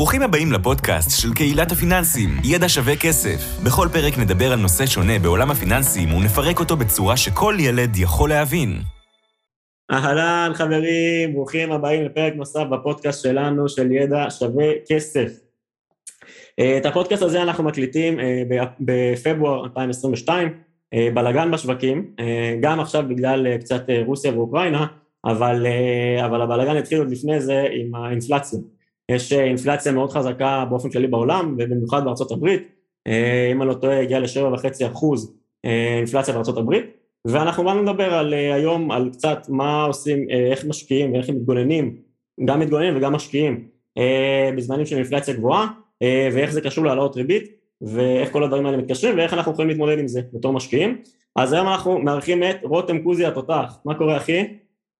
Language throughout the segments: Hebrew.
ברוכים הבאים לפודקאסט של קהילת הפיננסים, ידע שווה כסף. בכל פרק נדבר על נושא שונה בעולם הפיננסים ונפרק אותו בצורה שכל ילד יכול להבין. אהלן חברים, ברוכים הבאים לפרק נוסף בפודקאסט שלנו של ידע שווה כסף. אה, את הפודקאסט הזה אנחנו מקליטים אה, בפברואר 2022, אה, בלאגן בשווקים, גם עכשיו בגלל קצת רוסיה ואוקראינה, אבל, אבל הבלאגן התחיל עוד לפני זה עם האינפלציה. יש אינפלציה מאוד חזקה באופן כללי בעולם, ובמיוחד בארצות הברית, אם אני לא טועה, הגיעה ל-7.5 אחוז אינפלציה בארצות הברית, ואנחנו באנו לדבר על היום על קצת מה עושים, איך משקיעים ואיך הם מתגוננים, גם מתגוננים וגם משקיעים בזמנים של אינפלציה גבוהה, ואיך זה קשור להעלאות ריבית, ואיך כל הדברים האלה מתקשרים, ואיך אנחנו יכולים להתמודד עם זה בתור משקיעים. אז היום אנחנו מארחים את רותם קוזי התותח. מה קורה, אחי?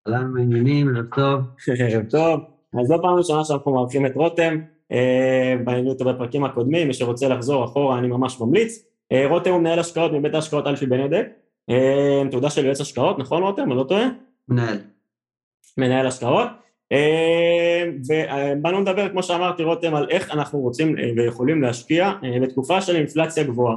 אהלן, מעניינים, ערב טוב. ערב טוב. אז זו פעם ראשונה שאנחנו מארחים את רותם, היינו איתו בפרקים הקודמים, מי שרוצה לחזור אחורה אני ממש ממליץ. רותם הוא מנהל השקעות מבית ההשקעות אלפי בנדק, תעודה של יועץ השקעות, נכון רותם? אני לא טועה? מנהל. מנהל השקעות. ובאנו לדבר, כמו שאמרתי רותם, על איך אנחנו רוצים ויכולים להשקיע בתקופה של אינפלציה גבוהה.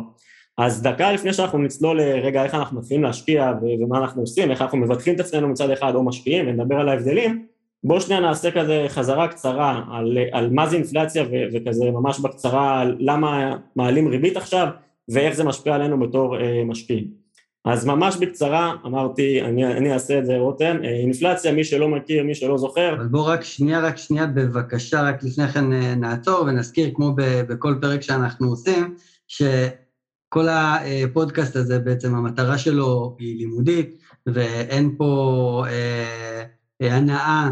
אז דקה לפני שאנחנו נצלול לרגע איך אנחנו מתחילים להשקיע ומה אנחנו עושים, איך אנחנו מבטחים את עצמנו מצד אחד או משקיעים ונדבר על ההבדלים, בואו שנייה נעשה כזה חזרה קצרה על, על מה זה אינפלציה ו, וכזה ממש בקצרה על למה מעלים ריבית עכשיו ואיך זה משפיע עלינו בתור אה, משקיעים. אז ממש בקצרה, אמרתי, אני, אני אעשה את זה רותם, אה, אינפלציה, מי שלא מכיר, מי שלא זוכר. אבל בוא רק שנייה, רק שנייה, בבקשה, רק לפני כן אה, נעצור ונזכיר, כמו בכל פרק שאנחנו עושים, שכל הפודקאסט הזה בעצם המטרה שלו היא לימודית, ואין פה אה, הנאה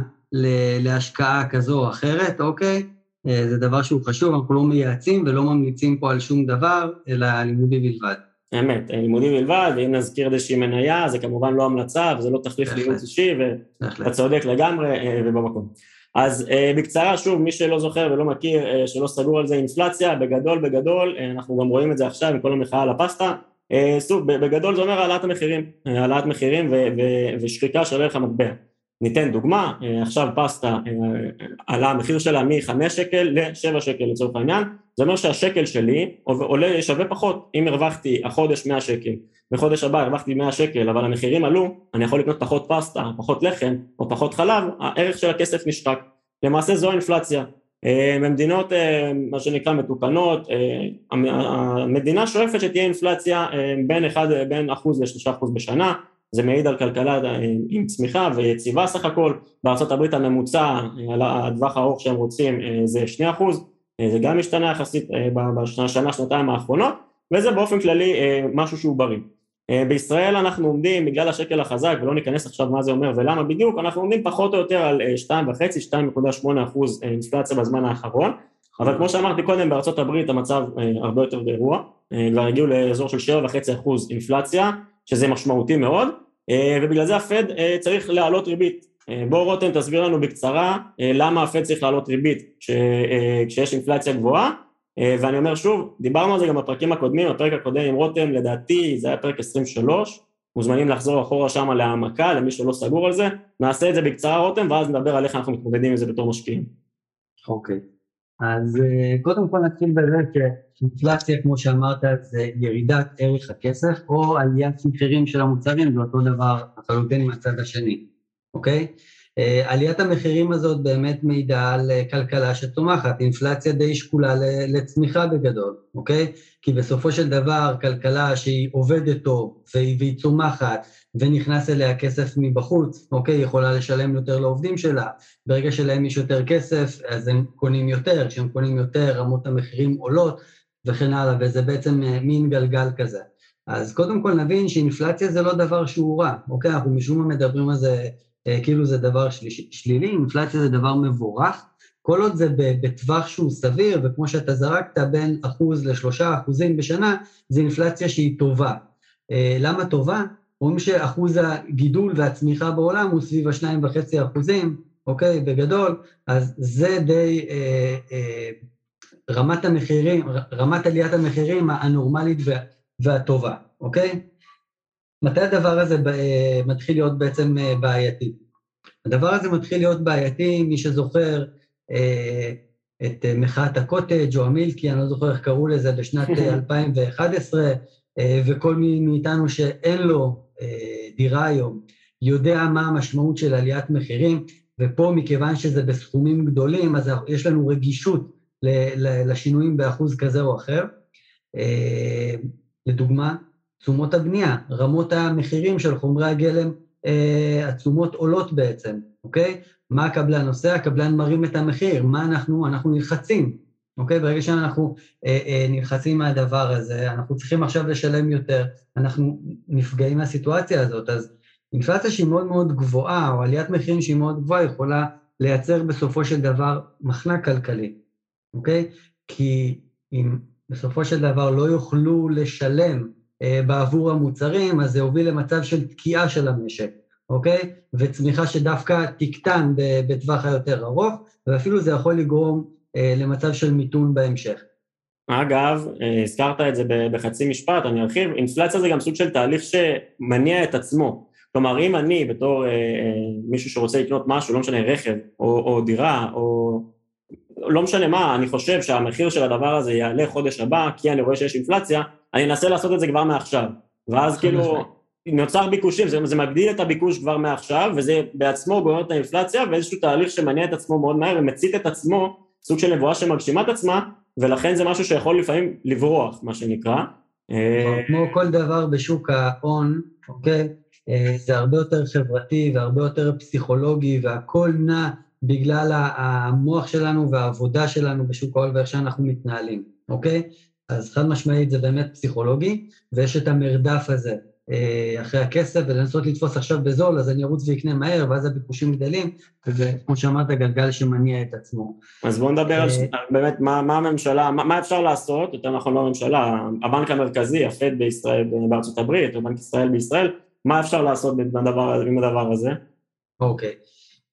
להשקעה כזו או אחרת, אוקיי? אה, זה דבר שהוא חשוב, אנחנו לא מייעצים ולא ממליצים פה על שום דבר, אלא לימודי בלבד. אמת, לימודי בלבד, ואם נזכיר איזושהי מניה, זה כמובן לא המלצה, וזה לא תחליף לייעוץ אישי, ואתה צודק לגמרי אה, ובמקום. אז אה, בקצרה, שוב, מי שלא זוכר ולא מכיר, שלא סגור על זה אינפלציה, בגדול בגדול, אנחנו גם רואים את זה עכשיו עם כל המחאה על הפסטה, סוג, בגדול זה אומר העלאת המחירים, העלאת מחירים ושחיקה של ערך המטבע. ניתן דוגמה, אה, עכשיו פסטה אה, עלה המחיר שלה מ-5 שקל ל-7 שקל לצורך העניין, זה אומר שהשקל שלי עולה שווה פחות, אם הרווחתי החודש 100 שקל, בחודש הבא הרווחתי 100 שקל אבל המחירים עלו, אני יכול לקנות פחות פסטה, פחות לחם או פחות חלב, הערך של הכסף נשחק, למעשה זו האינפלציה. אה, במדינות מה שנקרא מתוקנות, המדינה שואפת שתהיה אינפלציה בין 1, בין אחוז ל-3 אחוז בשנה, זה מעיד על כלכלה אה, עם צמיחה ויציבה סך הכל, בארה"ב הממוצע על הטווח הארוך שהם רוצים אה, זה 2 אחוז, אה, זה גם משתנה יחסית בשנה, שנתיים האחרונות, וזה באופן כללי משהו שהוא בריא. בישראל אנחנו עומדים, בגלל השקל החזק, ולא ניכנס עכשיו מה זה אומר ולמה בדיוק, אנחנו עומדים פחות או יותר על 2.5, 2.8 אחוז אינפלציה בזמן האחרון, אבל כמו שאמרתי קודם, בארצות הברית המצב הרבה יותר גרוע, כבר הגיעו לאזור של 7.5 אחוז אינפלציה, שזה משמעותי מאוד, אה, ובגלל זה הפד אה, צריך להעלות ריבית. אה, בוא רותם תסביר לנו בקצרה למה הפד צריך להעלות ריבית כשיש אינפלציה גבוהה, ואני אומר שוב, דיברנו על זה גם בפרקים הקודמים, הפרק הקודם עם רותם, לדעתי זה היה פרק 23, מוזמנים לחזור אחורה שם להעמקה, למי שלא סגור על זה, נעשה את זה בקצרה רותם, ואז נדבר על איך אנחנו מתמודדים עם זה בתור משקיעים. אוקיי. Okay. אז אה, קודם כל נתחיל בזה שאינפלציה, כמו שאמרת, זה ירידת ערך הכסף, או עליית מחירים של המוצרים, זה אותו דבר לחלוטין מהצד השני, אוקיי? אה, עליית המחירים הזאת באמת מעידה על אה, כלכלה שצומחת, אינפלציה די שקולה לצמיחה בגדול, אוקיי? כי בסופו של דבר כלכלה שהיא עובדת טוב והיא צומחת ונכנס אליה כסף מבחוץ, אוקיי? יכולה לשלם יותר לעובדים שלה, ברגע שלהם יש יותר כסף אז הם קונים יותר, כשהם קונים יותר רמות המחירים עולות וכן הלאה, וזה בעצם אה, מין גלגל כזה. אז קודם כל נבין שאינפלציה זה לא דבר שהוא רע, אוקיי? אנחנו משום מה מדברים על זה כאילו זה דבר שלילי, אינפלציה זה דבר מבורך, כל עוד זה בטווח שהוא סביר, וכמו שאתה זרקת, בין אחוז לשלושה אחוזים בשנה, זה אינפלציה שהיא טובה. אה, למה טובה? רואים שאחוז הגידול והצמיחה בעולם הוא סביב השניים וחצי אחוזים, אוקיי? בגדול, אז זה די אה, אה, רמת המחירים, רמת עליית המחירים הנורמלית והטובה, אוקיי? מתי הדבר הזה אה, מתחיל להיות בעצם אה, בעייתי? הדבר הזה מתחיל להיות בעייתי, מי שזוכר, אה, את מחאת הקוטג' או המילקי, אני לא זוכר איך קראו לזה, בשנת 2011, וכל מי מאיתנו שאין לו דירה היום, יודע מה המשמעות של עליית מחירים, ופה מכיוון שזה בסכומים גדולים, אז יש לנו רגישות לשינויים באחוז כזה או אחר. לדוגמה, תשומות הבנייה, רמות המחירים של חומרי הגלם, אה, התשומות עולות בעצם, אוקיי? מה הקבלן עושה? הקבלן מרים את המחיר, מה אנחנו? אנחנו נלחצים, אוקיי? ברגע שאנחנו אה, אה, נלחצים מהדבר הזה, אנחנו צריכים עכשיו לשלם יותר, אנחנו נפגעים מהסיטואציה הזאת, אז אינפלציה שהיא מאוד מאוד גבוהה, או עליית מחירים שהיא מאוד גבוהה, יכולה לייצר בסופו של דבר מחנק כלכלי, אוקיי? כי אם בסופו של דבר לא יוכלו לשלם בעבור המוצרים, אז זה יוביל למצב של תקיעה של המשק, אוקיי? וצמיחה שדווקא תקטן בטווח היותר ארוך, ואפילו זה יכול לגרום אה, למצב של מיתון בהמשך. אגב, אה, הזכרת את זה בחצי משפט, אני ארחיב, אינפלציה זה גם סוג של תהליך שמניע את עצמו. כלומר, אם אני בתור אה, אה, מישהו שרוצה לקנות משהו, לא משנה, רכב או, או דירה, או לא משנה מה, אני חושב שהמחיר של הדבר הזה יעלה חודש הבא, כי אני רואה שיש אינפלציה, אני אנסה לעשות את זה כבר מעכשיו. ואז כאילו, נוצר ביקושים, זה, זה מגדיל את הביקוש כבר מעכשיו, וזה בעצמו גורם את האינפלציה, ואיזשהו תהליך שמניע את עצמו מאוד מהר ומצית את עצמו, סוג של נבואה שמגשימה את עצמה, ולכן זה משהו שיכול לפעמים לברוח, מה שנקרא. כמו כל דבר בשוק ההון, אוקיי? אה, זה הרבה יותר חברתי והרבה יותר פסיכולוגי, והכל נע בגלל המוח שלנו והעבודה שלנו בשוק ההון ואיך שאנחנו מתנהלים, אוקיי? אז חד משמעית זה באמת פסיכולוגי, ויש את המרדף הזה אה, אחרי הכסף, ולנסות לתפוס עכשיו בזול, אז אני ארוץ ואקנה מהר, ואז הביקושים גדלים, וזה, כמו שאמרת, גלגל שמניע את עצמו. אז בואו נדבר על אה, באמת מה, מה הממשלה, מה, מה אפשר לעשות, יותר נכון לא הממשלה, הבנק המרכזי, הפד בישראל, בארצות הברית, או בנק ישראל בישראל, מה אפשר לעשות עם הדבר, הזה? אוקיי,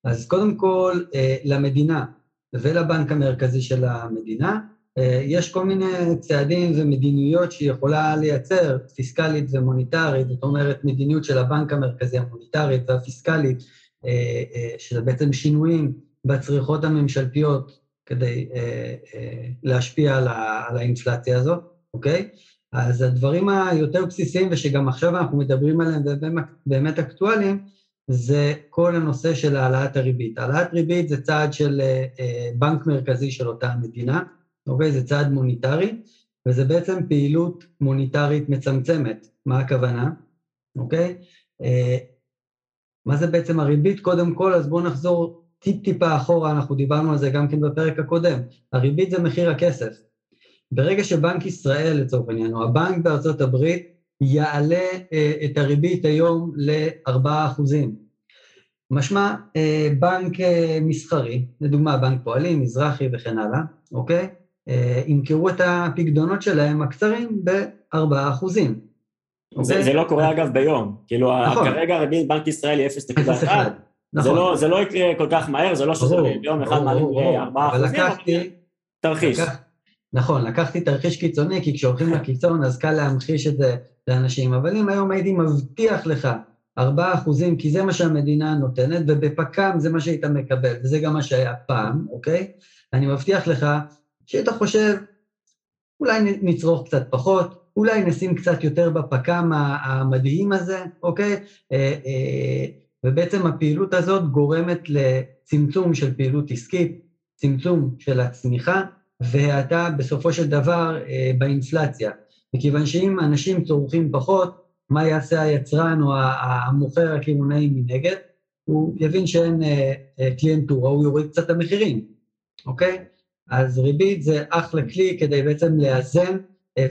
אז קודם כל אה, למדינה ולבנק המרכזי של המדינה, אה, יש כל מיני צעדים ומדיניויות שהיא יכולה לייצר, פיסקלית ומוניטרית, זאת אומרת מדיניות של הבנק המרכזי המוניטרית והפיסקלית, אה, שזה בעצם שינויים בצריכות הממשלתיות כדי להשפיע על האינפלציה הזאת, אוקיי? אז הדברים היותר בסיסיים ושגם עכשיו אנחנו מדברים עליהם והם באמת אקטואליים, זה כל הנושא של העלאת הריבית. העלאת ריבית זה צעד של אה, אה, בנק מרכזי של אותה מדינה, אוקיי? זה צעד מוניטרי, וזה בעצם פעילות מוניטרית מצמצמת. מה הכוונה? אוקיי? אה, מה זה בעצם הריבית? קודם כל, אז בואו נחזור טיפ-טיפה אחורה, אנחנו דיברנו על זה גם כן בפרק הקודם. הריבית זה מחיר הכסף. ברגע שבנק ישראל לצורך העניין, או הבנק בארצות הברית, יעלה אה, את הריבית היום ל-4 משמע אה, בנק אה, מסחרי, לדוגמה בנק פועלים, מזרחי וכן הלאה, אוקיי? ימכרו את הפקדונות שלהם הקצרים ב-4 אחוזים. זה, אוקיי? זה לא קורה אגב ביום, כאילו נכון. כרגע ריבית בנק ישראל היא 0.1, נכון. זה, לא, זה לא יקרה כל כך מהר, זה לא שזה ביום אחד מעלים ל-4 אחוזים, תרחיש. לקח, נכון, לקחתי תרחיש קיצוני, כי כשהולכים לקיצון אז קל להמחיש את זה לאנשים, אבל אם היום הייתי מבטיח לך 4 אחוזים, כי זה מה שהמדינה נותנת, ובפק"ם זה מה שהיית מקבל, וזה גם מה שהיה פעם, אוקיי? אני מבטיח לך שהיית חושב, אולי נצרוך קצת פחות, אולי נשים קצת יותר בפק"ם המדהים הזה, אוקיי? אה, אה, ובעצם הפעילות הזאת גורמת לצמצום של פעילות עסקית, צמצום של הצמיחה, והאטה בסופו של דבר אה, באינפלציה. מכיוון שאם אנשים צורכים פחות, מה יעשה היצרן או המוכר הקמעונאי מנגד? הוא יבין שאין אה, אה, קליינטורה, הוא יוריד קצת את המחירים, אוקיי? אז ריבית זה אחלה כלי כדי בעצם לאזן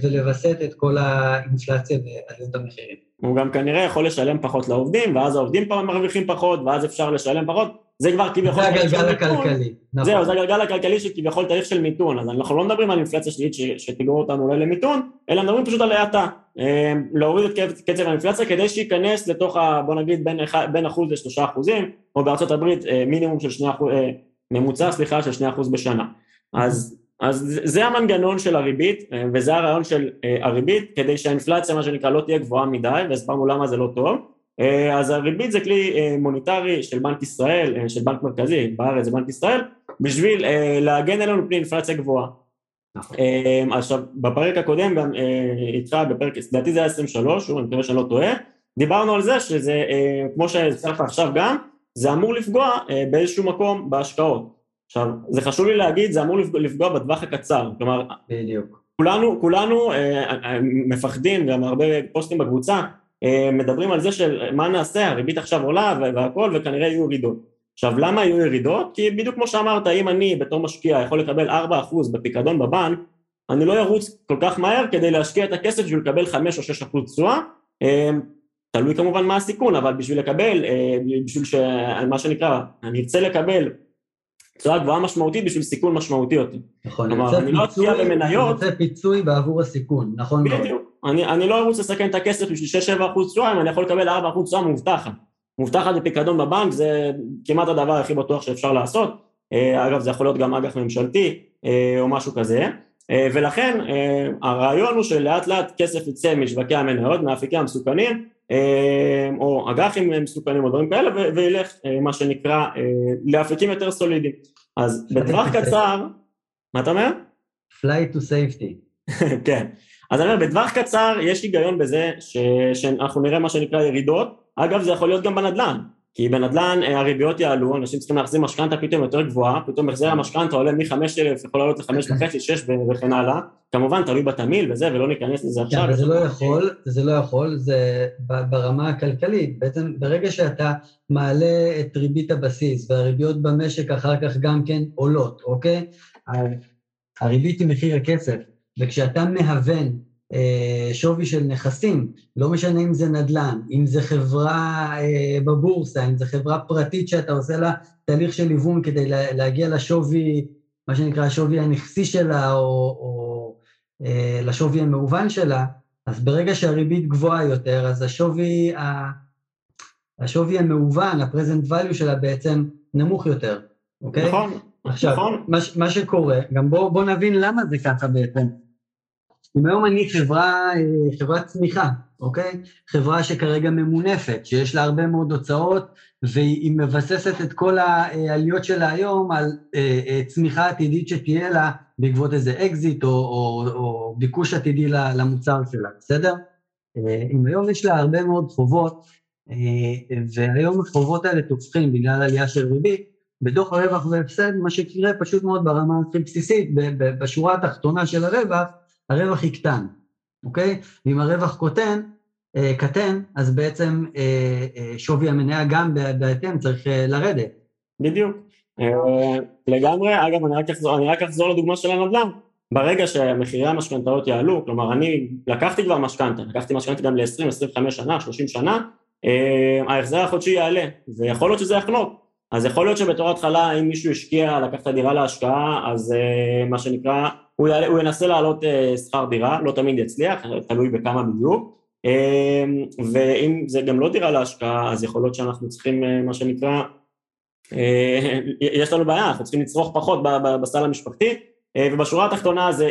ולווסת את כל האינפלציה ועליות המחירים. הוא גם כנראה יכול לשלם פחות לעובדים, ואז העובדים מרוויחים פחות, ואז אפשר לשלם פחות, זה כבר כביכול... זה הגלגל הכלכלי. נכון. זהו, זה הגלגל הכלכלי שכביכול תהליך של מיתון, אז אנחנו לא מדברים על אינפלציה שלילית שתגרור אותנו אולי למיתון, אלא מדברים פשוט על האטה. אמ, להוריד את קצב האינפלציה כדי שייכנס לתוך, ה, בוא נגיד, בין, בין אחוז לשלושה אחוזים, או בארצות הברית אה, מינימום של שני אחוז, אה, ממוצע, סליחה, של שני אחוז בשנה. אז, אז זה המנגנון של הריבית, אה, וזה הרעיון של הריבית, כדי שהאינפלציה, מה שנקרא, לא תהיה גבוהה מדי, והסברנו למה זה לא טוב. אז הריבית זה כלי מוניטרי של בנק ישראל, של בנק מרכזי, בארץ זה בנק ישראל, בשביל להגן עלינו מפני אינפלציה גבוהה. נכון. עכשיו, בפרק הקודם גם איתך, בפרק, לדעתי זה היה 23, שוב, אני מקווה שאני לא טועה, דיברנו על זה שזה, כמו שהזכרת עכשיו גם, זה אמור לפגוע באיזשהו מקום בהשקעות. עכשיו, זה חשוב לי להגיד, זה אמור לפגוע בטווח הקצר, כלומר, בדיוק. כולנו, כולנו אה, אה, מפחדים, גם הרבה פוסטים בקבוצה, אה, מדברים על זה של מה נעשה, הריבית עכשיו עולה והכל, וכנראה יהיו ירידות. עכשיו, למה יהיו ירידות? כי בדיוק כמו שאמרת, אם אני בתור משקיע יכול לקבל 4% בפיקדון בבנק, אני לא ארוץ כל כך מהר כדי להשקיע את הכסף בשביל לקבל 5 או 6% תשואה, תלוי כמובן מה הסיכון, אבל בשביל לקבל, בשביל שמה שנקרא, אני ארצה לקבל תשואה גבוהה משמעותית בשביל סיכון משמעותי יותר. נכון, כלומר, אני לא אצביע במניות... אני רוצה פיצוי בעבור הסיכון, נכון מאוד. בדיוק, אני, אני לא ארוץ לסכן את הכסף בשביל 6-7 אחוז תשואה, אם אני יכול לקבל 4 אחוז תשואה מובטחת. מובטחת בפיקדון בבנק זה כמעט הדבר הכי בטוח שאפשר לעשות. אה, אגב, זה יכול להיות גם אג"ח ממשלתי אה, או משהו כזה. אה, ולכן הרעיון הוא שלאט לאט כסף יצא משווקי המניות, מאפיקי המסוכנים, או אג"חים מסוכנים או דברים כאלה, וילך מה שנקרא לאפיקים יותר סולידיים. אז בטווח קצר, מה אתה אומר? fly to safety. כן. אז אני אומר, בטווח קצר יש היגיון בזה ש... שאנחנו נראה מה שנקרא ירידות, אגב זה יכול להיות גם בנדל"ן, כי בנדל"ן אה, הריביות יעלו, אנשים צריכים להחזיר משכנתה פתאום יותר גבוהה, פתאום החזר המשכנתה עולה מ-5,000, יכול לעלות ל-5.5, 6 וכן הלאה, כמובן תלוי בתמהיל וזה, ולא ניכנס לזה עכשיו. כן, זה לא יכול, זה לא יכול, זה ברמה הכלכלית, בעצם ברגע שאתה מעלה את ריבית הבסיס והריביות במשק אחר כך גם כן עולות, אוקיי? הריבית היא מחיר הכסף, וכשאתה מהוון אה, שווי של נכסים, לא משנה אם זה נדל"ן, אם זה חברה אה, בבורסה, אם זה חברה פרטית שאתה עושה לה תהליך של היוון כדי להגיע לשווי, מה שנקרא השווי הנכסי שלה, או, או אה, לשווי המהוון שלה, אז ברגע שהריבית גבוהה יותר, אז השווי, ה, השווי המהוון, ה-present value שלה בעצם נמוך יותר, אוקיי? נכון, עכשיו, נכון. מה, מה שקורה, גם בואו בוא נבין למה זה ככה בעצם. אם היום אני חברה, אה, חברת צמיחה, אוקיי? חברה שכרגע ממונפת, שיש לה הרבה מאוד הוצאות, והיא מבססת את כל העליות שלה היום על אה, אה, צמיחה עתידית שתהיה לה בעקבות איזה אקזיט או, או, או ביקוש עתידי למוצר שלה, בסדר? אם היום יש לה הרבה מאוד חובות, והיום החובות האלה תופחים בגלל עלייה של ריבית, בדוח הרווח והפסד, מה שיקרה פשוט מאוד ברמה הכי בסיסית, בשורה התחתונה של הרווח, הרווח יקטן, אוקיי? ואם הרווח קוטן, אה, קטן, אז בעצם אה, אה, שווי המניה גם בהתאם צריך לרדת. בדיוק. לגמרי, אגב, אני רק, אחזור, אני רק אחזור לדוגמה של הנדל"ן. ברגע שמחירי המשכנתאות יעלו, כלומר אני לקחתי כבר משכנתה, לקחתי משכנתה גם ל-20, 25 שנה, 30 שנה, ההחזר החודשי יעלה, ויכול להיות שזה יחנוק. אז יכול להיות שבתור התחלה, אם מישהו השקיע, לקח את הדירה להשקעה, אז uh, מה שנקרא, הוא, יעלה, הוא ינסה להעלות uh, שכר דירה, לא תמיד יצליח, תלוי בכמה בדיוק, uh, ואם זה גם לא דירה להשקעה, אז יכול להיות שאנחנו צריכים, uh, מה שנקרא, יש לנו בעיה, אנחנו צריכים לצרוך פחות בסל המשפחתי, ובשורה התחתונה זה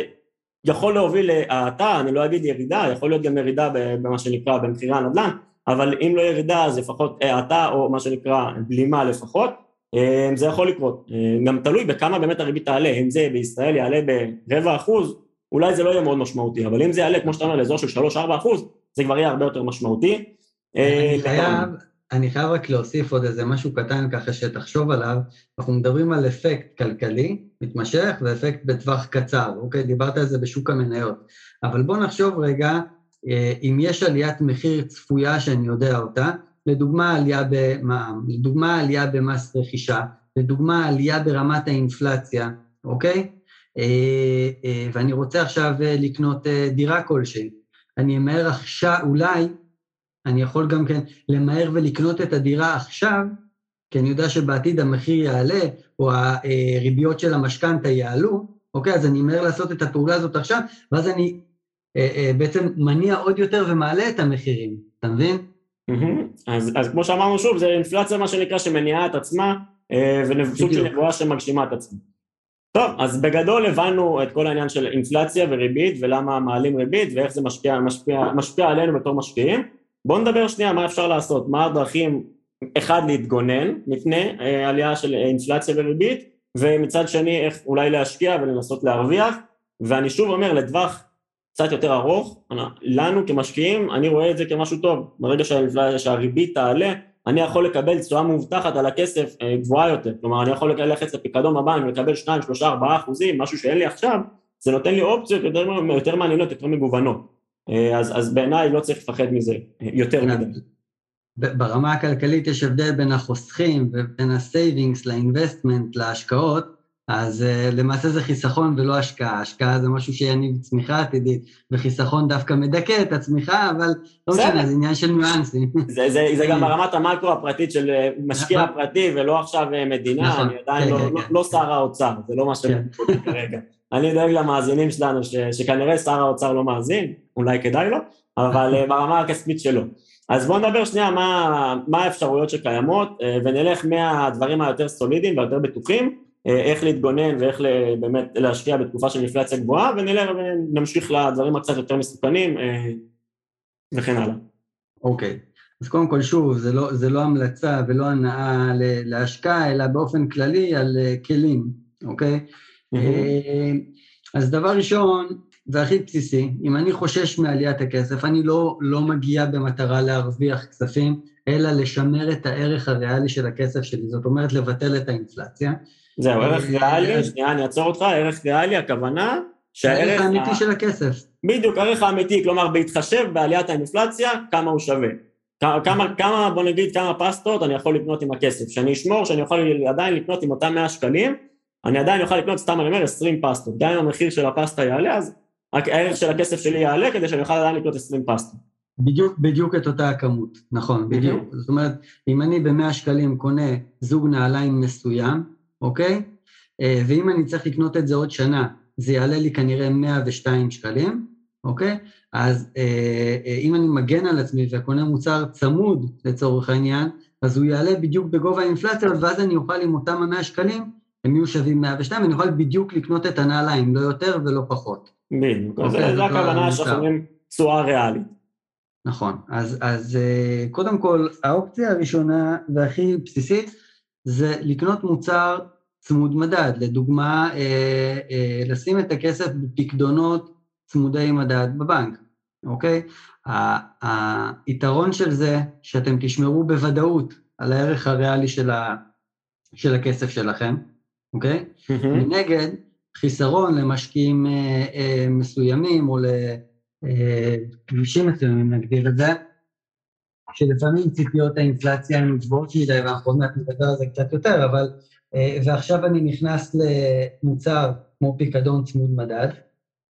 יכול להוביל להאטה, אני לא אגיד ירידה, יכול להיות גם ירידה במה שנקרא במחירי הנדל"ן, אבל אם לא ירידה אז לפחות האטה או מה שנקרא בלימה לפחות, אה, זה יכול לקרות. אה, גם תלוי בכמה באמת הריבית תעלה, אם זה בישראל יעלה ברבע אחוז, אולי זה לא יהיה מאוד משמעותי, אבל אם זה יעלה כמו שאתה אומר לאזור של 3-4 אחוז, זה כבר יהיה הרבה יותר משמעותי. אה, אני חייב, אני חייב רק להוסיף עוד איזה משהו קטן ככה שתחשוב עליו, אנחנו מדברים על אפקט כלכלי מתמשך ואפקט בטווח קצר, אוקיי? דיברת על זה בשוק המניות, אבל בוא נחשוב רגע אם יש עליית מחיר צפויה שאני יודע אותה, לדוגמה עלייה במע"מ, לדוגמה עלייה במס רכישה, לדוגמה עלייה ברמת האינפלציה, אוקיי? אה, אה, ואני רוצה עכשיו לקנות דירה כלשהי. אני אמהר עכשיו, אולי אני יכול גם כן למהר ולקנות את הדירה עכשיו, כי אני יודע שבעתיד המחיר יעלה, או הריביות של המשכנתה יעלו, אוקיי? אז אני אמהר לעשות את הפעולה הזאת עכשיו, ואז אני אה, אה, בעצם מניע עוד יותר ומעלה את המחירים, אתה מבין? אז, אז כמו שאמרנו שוב, זה אינפלציה מה שנקרא שמניעה את עצמה אה, וסוג של נבואה שמגשימה את עצמה. טוב, אז בגדול הבנו את כל העניין של אינפלציה וריבית ולמה מעלים ריבית ואיך זה משפיע, משפיע, משפיע עלינו בתור משקיעים. בואו נדבר שנייה מה אפשר לעשות, מה הדרכים, אחד להתגונן מפני אה, עלייה של אינפלציה וריבית, ומצד שני איך אולי להשקיע ולנסות להרוויח, ואני שוב אומר לטווח קצת יותר ארוך, לנו כמשקיעים, אני רואה את זה כמשהו טוב, ברגע שהריבית תעלה, אני יכול לקבל תשואה מובטחת על הכסף אה, גבוהה יותר, כלומר אני יכול ללכת לפיקדון בבנק ולקבל 2, 3, 4 אחוזים, משהו שאין לי עכשיו, זה נותן לי אופציות יותר, יותר מעניינות, יותר מגוונות, אה, אז, אז בעיניי לא צריך לפחד מזה יותר מדי. ברמה הכלכלית יש הבדל בין החוסכים ובין ה savings ל investment, להשקעות, אז uh, למעשה זה חיסכון ולא השקעה, השקעה זה משהו שיניב צמיחה עתידית, וחיסכון דווקא מדכא את הצמיחה, אבל לא משנה, זה עניין של ניואנסים. זה, זה, זה גם ברמת המקרו הפרטית של אה, משקיע נכון. פרטי ולא עכשיו אה, מדינה, נכון, אני עדיין כן, לא, כן, לא, כן. לא שר האוצר, זה לא מה שאני כן. כרגע. אני דואג למאזינים שלנו, ש, שכנראה שר האוצר לא מאזין, אולי כדאי לו, אבל ברמה הכספית שלו. אז בואו נדבר שנייה מה, מה האפשרויות שקיימות, ונלך מהדברים היותר סולידיים והיותר בטוחים, אה, איך להתגונן ואיך באמת להשקיע בתקופה של אינפלציה גבוהה ונלך ונמשיך לדברים הקצת יותר מסוכנים אה, וכן הלאה. אוקיי, okay. אז קודם כל שוב, זה לא, זה לא המלצה ולא הנאה להשקעה, אלא באופן כללי על אה, כלים, אוקיי? Okay? Mm-hmm. אז דבר ראשון, והכי בסיסי, אם אני חושש מעליית הכסף, אני לא, לא מגיע במטרה להרוויח כספים, אלא לשמר את הערך הריאלי של הכסף שלי, זאת אומרת לבטל את האינפלציה. זהו, ערך ריאלי, שנייה אני אעצור אותך, ערך ריאלי, הכוונה שהערך... האמיתי של הכסף. בדיוק, הערך האמיתי, כלומר בהתחשב בעליית האינפלציה, כמה הוא שווה. כמה, כמה, בוא נגיד, כמה פסטות אני יכול לקנות עם הכסף, שאני אשמור שאני יכול עדיין לקנות עם אותם 100 שקלים, אני עדיין אוכל לקנות, סתם אני אומר, 20 פסטות, גם אם המחיר של הפסטה יעלה, אז הערך של הכסף שלי יעלה כדי שאני אוכל עדיין לקנות 20 פסטות. בדיוק, בדיוק את אותה הכמות, נכון, בדיוק. Mm-hmm. זאת אומרת, אם אני ב-100 שקלים קונה זוג נעליים מסוים, אוקיי? אה, ואם אני צריך לקנות את זה עוד שנה, זה יעלה לי כנראה 102 שקלים, אוקיי? אז אה, אה, אם אני מגן על עצמי וקונה מוצר צמוד לצורך העניין, אז הוא יעלה בדיוק בגובה האינפלציה, ואז אני אוכל עם אותם ה-100 שקלים, הם יהיו שווים 102, ואני אוכל בדיוק לקנות את הנעליים, לא יותר ולא פחות. בדיוק, אוקיי, זו הכוונה שאנחנו אומרים תשואה ריאלית. נכון, אז, אז קודם כל, האופציה הראשונה והכי בסיסית, זה לקנות מוצר צמוד מדד, לדוגמה, אה, אה, לשים את הכסף בפקדונות צמודי מדד בבנק, אוקיי? היתרון של זה שאתם תשמרו בוודאות על הערך הריאלי של, ה, של הכסף שלכם, אוקיי? מנגד, חיסרון למשקיעים אה, אה, מסוימים או לכבישים אה, מסוימים, נגדיר את זה, שלפעמים ציפיות האינפלציה הן גבוהות מדי, ואנחנו עוד מעט נדבר על זה קצת יותר, אבל... אה, ועכשיו אני נכנס למוצר כמו פיקדון צמוד מדד.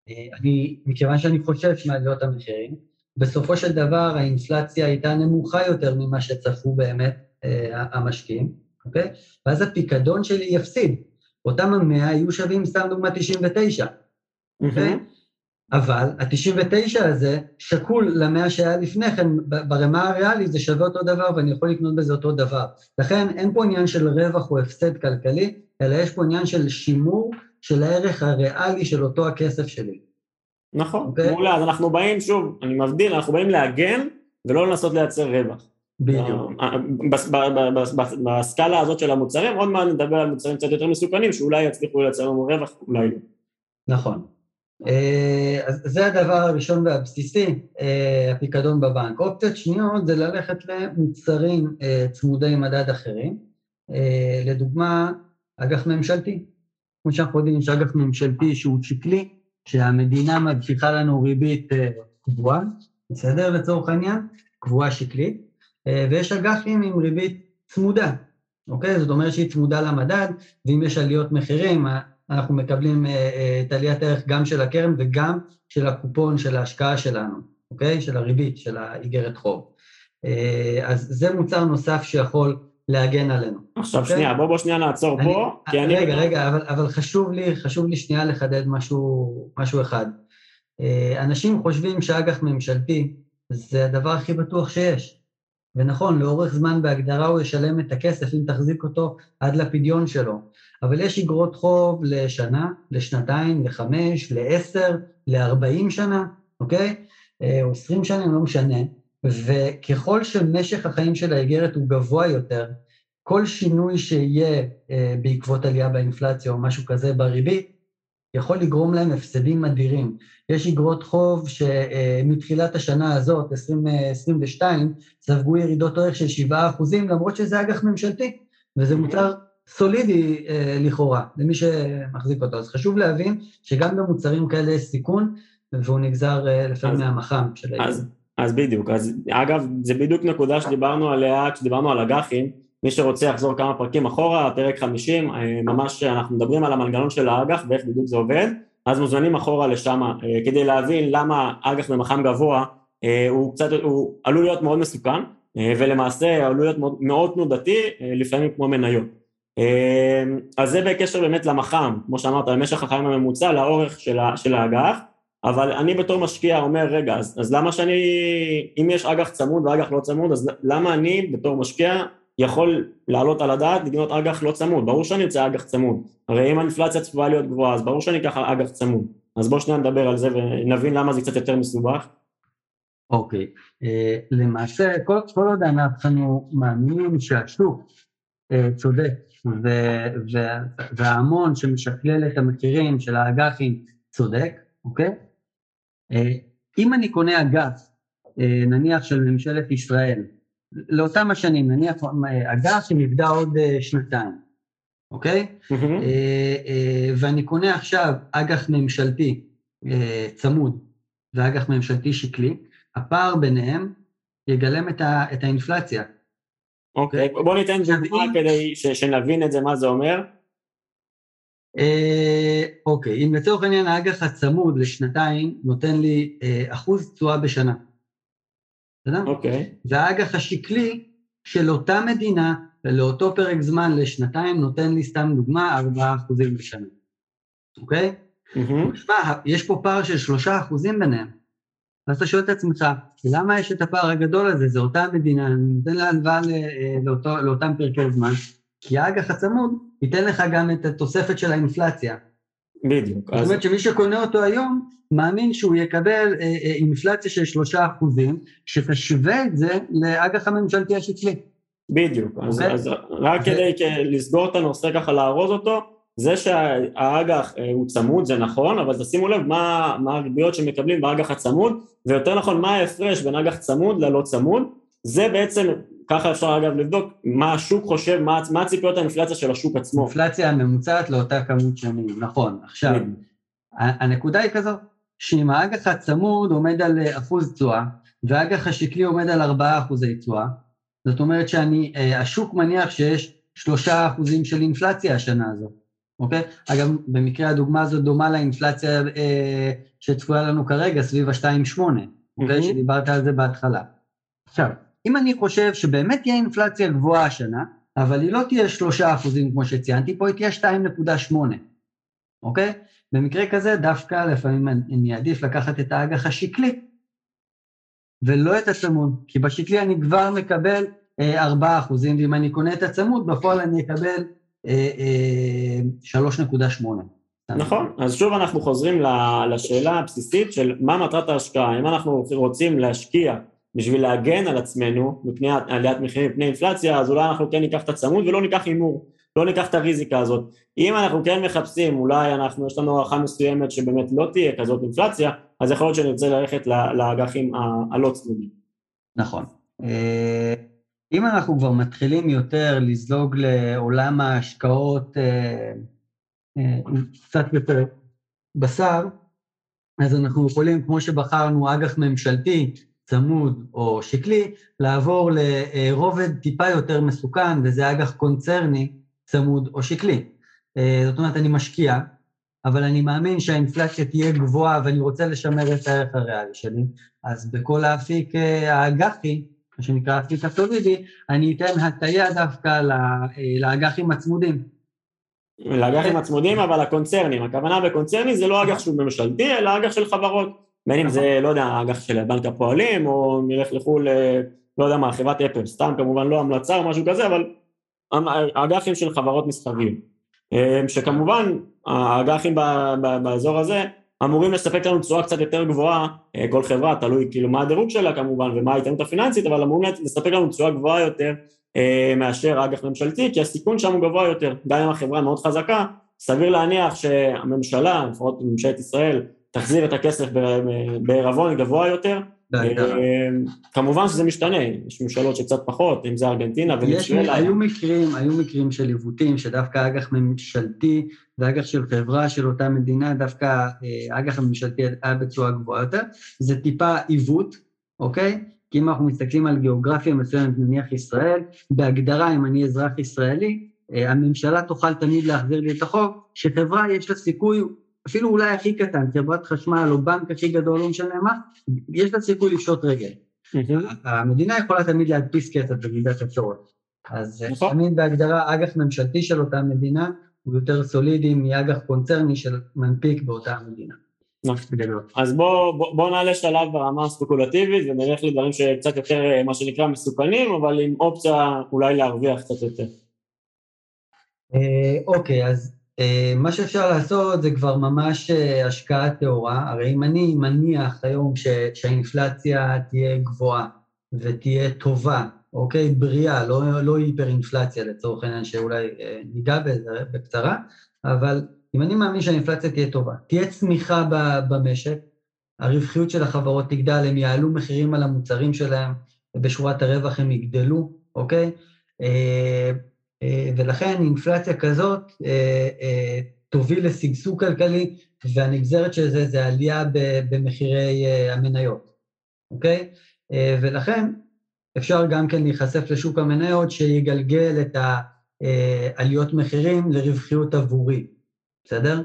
אה, אני, מכיוון שאני חושש מעליות המחירים, בסופו של דבר האינפלציה הייתה נמוכה יותר ממה שצפו באמת אה, המשקיעים, אוקיי? ואז הפיקדון שלי יפסיד. אותם המאה יהיו שווים, סתם דוגמא 99, אוקיי? Mm-hmm. אבל ה-99 הזה שקול למאה שהיה לפני כן, ברמה הריאלית זה שווה אותו דבר ואני יכול לקנות בזה אותו דבר. לכן אין פה עניין של רווח או הפסד כלכלי, אלא יש פה עניין של שימור של הערך הריאלי של אותו הכסף שלי. נכון, okay? אוקיי? מעולה, אז אנחנו באים, שוב, אני מבדיל, אנחנו באים להגן ולא לנסות לייצר רווח. בדיוק. אה, בסקאלה הזאת של המוצרים, עוד מעט נדבר על מוצרים קצת יותר מסוכנים, שאולי יצליחו לייצר לנו רווח, אולי לא. נכון. אה, אז זה הדבר הראשון והבסיסי, אה, הפיקדון בבנק. אופציות שניות זה ללכת למוצרים אה, צמודי מדד אחרים, לדוגמה, אג"ח ממשלתי. כמו שאנחנו יודעים, יש אג"ח ממשלתי שהוא שקלי, שהמדינה מבטיחה לנו ריבית קבועה, בסדר לצורך העניין? קבועה שקלית, ויש אג"חים עם ריבית צמודה, אוקיי? זאת אומרת שהיא צמודה למדד, ואם יש עליות מחירים, אנחנו מקבלים אה, אה, את עליית ערך גם של הקרן וגם של הקופון של ההשקעה שלנו, אוקיי? של הריבית, של האיגרת חוב. אה, אז זה מוצר נוסף שיכול להגן עלינו. עכשיו אוקיי? שנייה, בוא בוא שנייה נעצור אני, פה, כי אני... רגע, רגע, אבל, אבל חשוב לי, חשוב לי שנייה לחדד משהו, משהו אחד. אנשים חושבים שאג"ח ממשלתי זה הדבר הכי בטוח שיש. ונכון, לאורך זמן בהגדרה הוא ישלם את הכסף אם תחזיק אותו עד לפדיון שלו. אבל יש אגרות חוב לשנה, לשנתיים, לחמש, לעשר, לארבעים שנה, אוקיי? או עשרים שנה, לא משנה. וככל שמשך החיים של האיגרת הוא גבוה יותר, כל שינוי שיהיה אה, בעקבות עלייה באינפלציה או משהו כזה בריבית, יכול לגרום להם הפסדים אדירים. יש אגרות חוב שמתחילת השנה הזאת, 2022, ספגו ירידות ערך של 7 אחוזים, למרות שזה אג"ח ממשלתי, וזה מוצר סולידי אה, לכאורה, למי שמחזיק אותו. אז חשוב להבין שגם במוצרים כאלה יש סיכון, והוא נגזר אה, לפעמים מהמח"מ של אז, אז בדיוק, אז אגב, זה בדיוק נקודה שדיברנו עליה כשדיברנו על אג"חים, מי שרוצה לחזור כמה פרקים אחורה, פרק 50, אה, ממש אנחנו מדברים על המנגנון של האג"ח ואיך בדיוק זה עובד, אז מוזמנים אחורה לשם אה, כדי להבין למה אג"ח במח"מ גבוה הוא קצת, הוא עלול להיות מאוד מסוכן ולמעשה עלול להיות מאוד, מאוד תנודתי, לפעמים כמו מניות. אז זה בקשר באמת למח"מ, כמו שאמרת, למשך החיים הממוצע, לאורך של האג"ח, אבל אני בתור משקיע אומר, רגע, אז, אז למה שאני, אם יש אג"ח צמוד ואג"ח לא צמוד, אז למה אני בתור משקיע יכול לעלות על הדעת לקנות אג"ח לא צמוד? ברור שאני אמצא אג"ח צמוד. הרי אם האינפלציה צפויה להיות גבוהה, אז ברור שאני אקח אג"ח צמוד. אז בואו שנייה נדבר על זה ונבין למה זה קצת יותר מסובך. אוקיי, okay. uh, למעשה כל, כל עוד אנחנו מאמינים שהשוק uh, צודק וההמון שמשקלל את המחירים של האג"חים צודק, אוקיי? אה, אם אני קונה אג"ח, אה, נניח של ממשלת ישראל, לאותם השנים, נניח אה, אג"ח שנבדע עוד שנתיים, אוקיי? ואני קונה עכשיו אג"ח ממשלתי צמוד ואג"ח ממשלתי שקלי, הפער ביניהם יגלם את, ה, את האינפלציה. אוקיי, בוא ניתן דוגמא כדי שנבין את זה, מה זה אומר. אה, אוקיי, אם לצורך העניין האג"ח הצמוד לשנתיים נותן לי אה, אחוז תשואה בשנה. בסדר? אוקיי. והאג"ח השקלי של אותה מדינה ולאותו פרק זמן לשנתיים נותן לי סתם דוגמה ארבעה אחוזים בשנה. אוקיי? תשמע, יש פה פער של שלושה אחוזים ביניהם. ואז אתה שואל את עצמך, למה יש את הפער הגדול הזה? זה אותה מדינה, אני נותן לה הלוואה אה, לאותם פרקי זמן, כי האג"ח הצמוד ייתן לך גם את התוספת של האינפלציה. בדיוק. זאת אומרת שמי שקונה אותו היום, מאמין שהוא יקבל אה, אה, אינפלציה של שלושה אחוזים, שתשווה את זה לאג"ח הממשלתי השקלי. בדיוק. אז, אוקיי? אז רק. כדי לסגור את הנושא ככה, לארוז אותו, זה שהאג"ח אה, הוא צמוד זה נכון, אבל תשימו לב מה, מה הריביות שמקבלים באג"ח הצמוד, ויותר נכון מה ההפרש בין אג"ח צמוד ללא צמוד, זה בעצם ככה אפשר אגב לבדוק מה השוק חושב, מה, מה ציפיות האינפלציה של השוק עצמו. אינפלציה הממוצעת לאותה כמות שנים, נכון. עכשיו, כן. הנקודה היא כזאת, שאם האג"ח הצמוד עומד על אה, אחוז תשואה, והאג"ח השקלי עומד על ארבעה אחוזי תשואה, זאת אומרת שהשוק אה, מניח שיש שלושה אחוזים של אינפלציה השנה הזאת, אוקיי? אגב, במקרה הדוגמה הזאת דומה לאינפלציה אה, שצפויה לנו כרגע, סביב ה-2.8, אוקיי? שדיברת על זה בהתחלה. עכשיו, אם אני חושב שבאמת תהיה אינפלציה גבוהה השנה, אבל היא לא תהיה שלושה אחוזים כמו שציינתי, פה היא תהיה 2.8, אוקיי? במקרה כזה דווקא לפעמים אני אעדיף לקחת את האג"ח השקלי ולא את הצמוד, כי בשקלי אני כבר מקבל אה, 4 אחוזים, ואם אני קונה את הצמוד, בפועל אני אקבל אה, אה, 3.8. נכון, אז שוב אנחנו חוזרים לשאלה הבסיסית של מה מטרת ההשקעה, אם אנחנו רוצים להשקיע בשביל להגן על עצמנו מפני עליית מחירים, מפני אינפלציה, אז אולי אנחנו כן ניקח את הצמוד ולא ניקח הימור, לא ניקח את הריזיקה הזאת. אם אנחנו כן מחפשים, אולי אנחנו, יש לנו הערכה מסוימת שבאמת לא תהיה כזאת אינפלציה, אז יכול להיות שנרצה ללכת לאג"חים הלא צמודים. נכון. אה, אם אנחנו כבר מתחילים יותר לזלוג לעולם ההשקעות אה, אה, קצת יותר בשר, אז אנחנו יכולים, כמו שבחרנו אג"ח ממשלתי, צמוד או שקלי, לעבור לרובד טיפה יותר מסוכן, וזה אג"ח קונצרני, צמוד או שקלי. אה, זאת אומרת, אני משקיע, אבל אני מאמין שהאינפלציה תהיה גבוהה ואני רוצה לשמר את הערך הריאלי שלי, אז בכל האפיק אה, האג"חי, מה שנקרא האפיק הסולידי, אני אתן הטיה דווקא אה, לאג"חים הצמודים. לאג"חים הצמודים, אבל הקונצרנים, הכוונה בקונצרני זה לא אג"ח שהוא ממשלתי, אלא אג"ח של חברות. בין אם זה, לא יודע, אג"ח של בנק הפועלים, או נלך לחו"ל, לא יודע מה, חברת אפל, סתם כמובן לא המלצה או משהו כזה, אבל אג"חים של חברות מסחריים. אה, שכמובן, האג"חים באזור הזה, אמורים לספק לנו תשואה קצת יותר גבוהה, כל חברה, תלוי כאילו מה הדירוג שלה כמובן ומה ההתאמות הפיננסית, אבל אמורים לספק לנו תשואה גבוהה יותר מאשר אג"ח ממשלתי, כי הסיכון שם הוא גבוה יותר, גם אם החברה מאוד חזקה, סביר להניח שהממשלה, לפחות ממשלת ישראל, תחזיר את הכסף בערבון גבוה יותר, אה, כמובן שזה משתנה, יש ממשלות שקצת פחות, אם זה ארגנטינה ונצואלה. היו מקרים, היו מקרים של עיוותים, שדווקא אג"ח ממשלתי ואג"ח של חברה של אותה מדינה, דווקא אה, אג"ח הממשלתי היה בצורה גבוהה יותר, זה טיפה עיוות, אוקיי? כי אם אנחנו מסתכלים על גיאוגרפיה מסוימת, נניח ישראל, בהגדרה, אם אני אזרח ישראלי, אה, הממשלה תוכל תמיד להחזיר לי את החוב, שחברה יש לה סיכוי אפילו אולי הכי קטן, חברת חשמל או בנק הכי גדול, לא משנה מה, יש לה סיכוי לפשוט רגל. המדינה יכולה תמיד להדפיס כסף במידת הצורך. אז נכון. תמיד בהגדרה אג"ח ממשלתי של אותה מדינה הוא יותר סולידי מאג"ח קונצרני של מנפיק באותה מדינה. נכון. אז בואו בוא, בוא נעלה שלב ברמה הספקולטיבית ונלך לדברים שקצת יותר מה שנקרא מסוכנים, אבל עם אופציה אולי להרוויח קצת יותר. אה, אוקיי, אז אה, מה שאפשר לעשות זה כבר ממש אה, השקעה טהורה, הרי אם אני מניח היום ש, שהאינפלציה תהיה גבוהה ותהיה טובה, אוקיי, בריאה, לא, לא היפר-אינפלציה לצורך העניין שאולי אה, ניגע בזה בקצרה, אבל אם אני מאמין שהאינפלציה תהיה טובה, תהיה צמיחה במשק, הרווחיות של החברות תגדל, הם יעלו מחירים על המוצרים שלהם, בשורת הרווח הם יגדלו, אוקיי? אה, ולכן אינפלציה כזאת אה, אה, תוביל לשגשוג כלכלי, והנגזרת של זה זה עלייה במחירי המניות, אוקיי? ולכן אפשר גם כן להיחשף לשוק המניות שיגלגל את העליות מחירים לרווחיות עבורי, בסדר?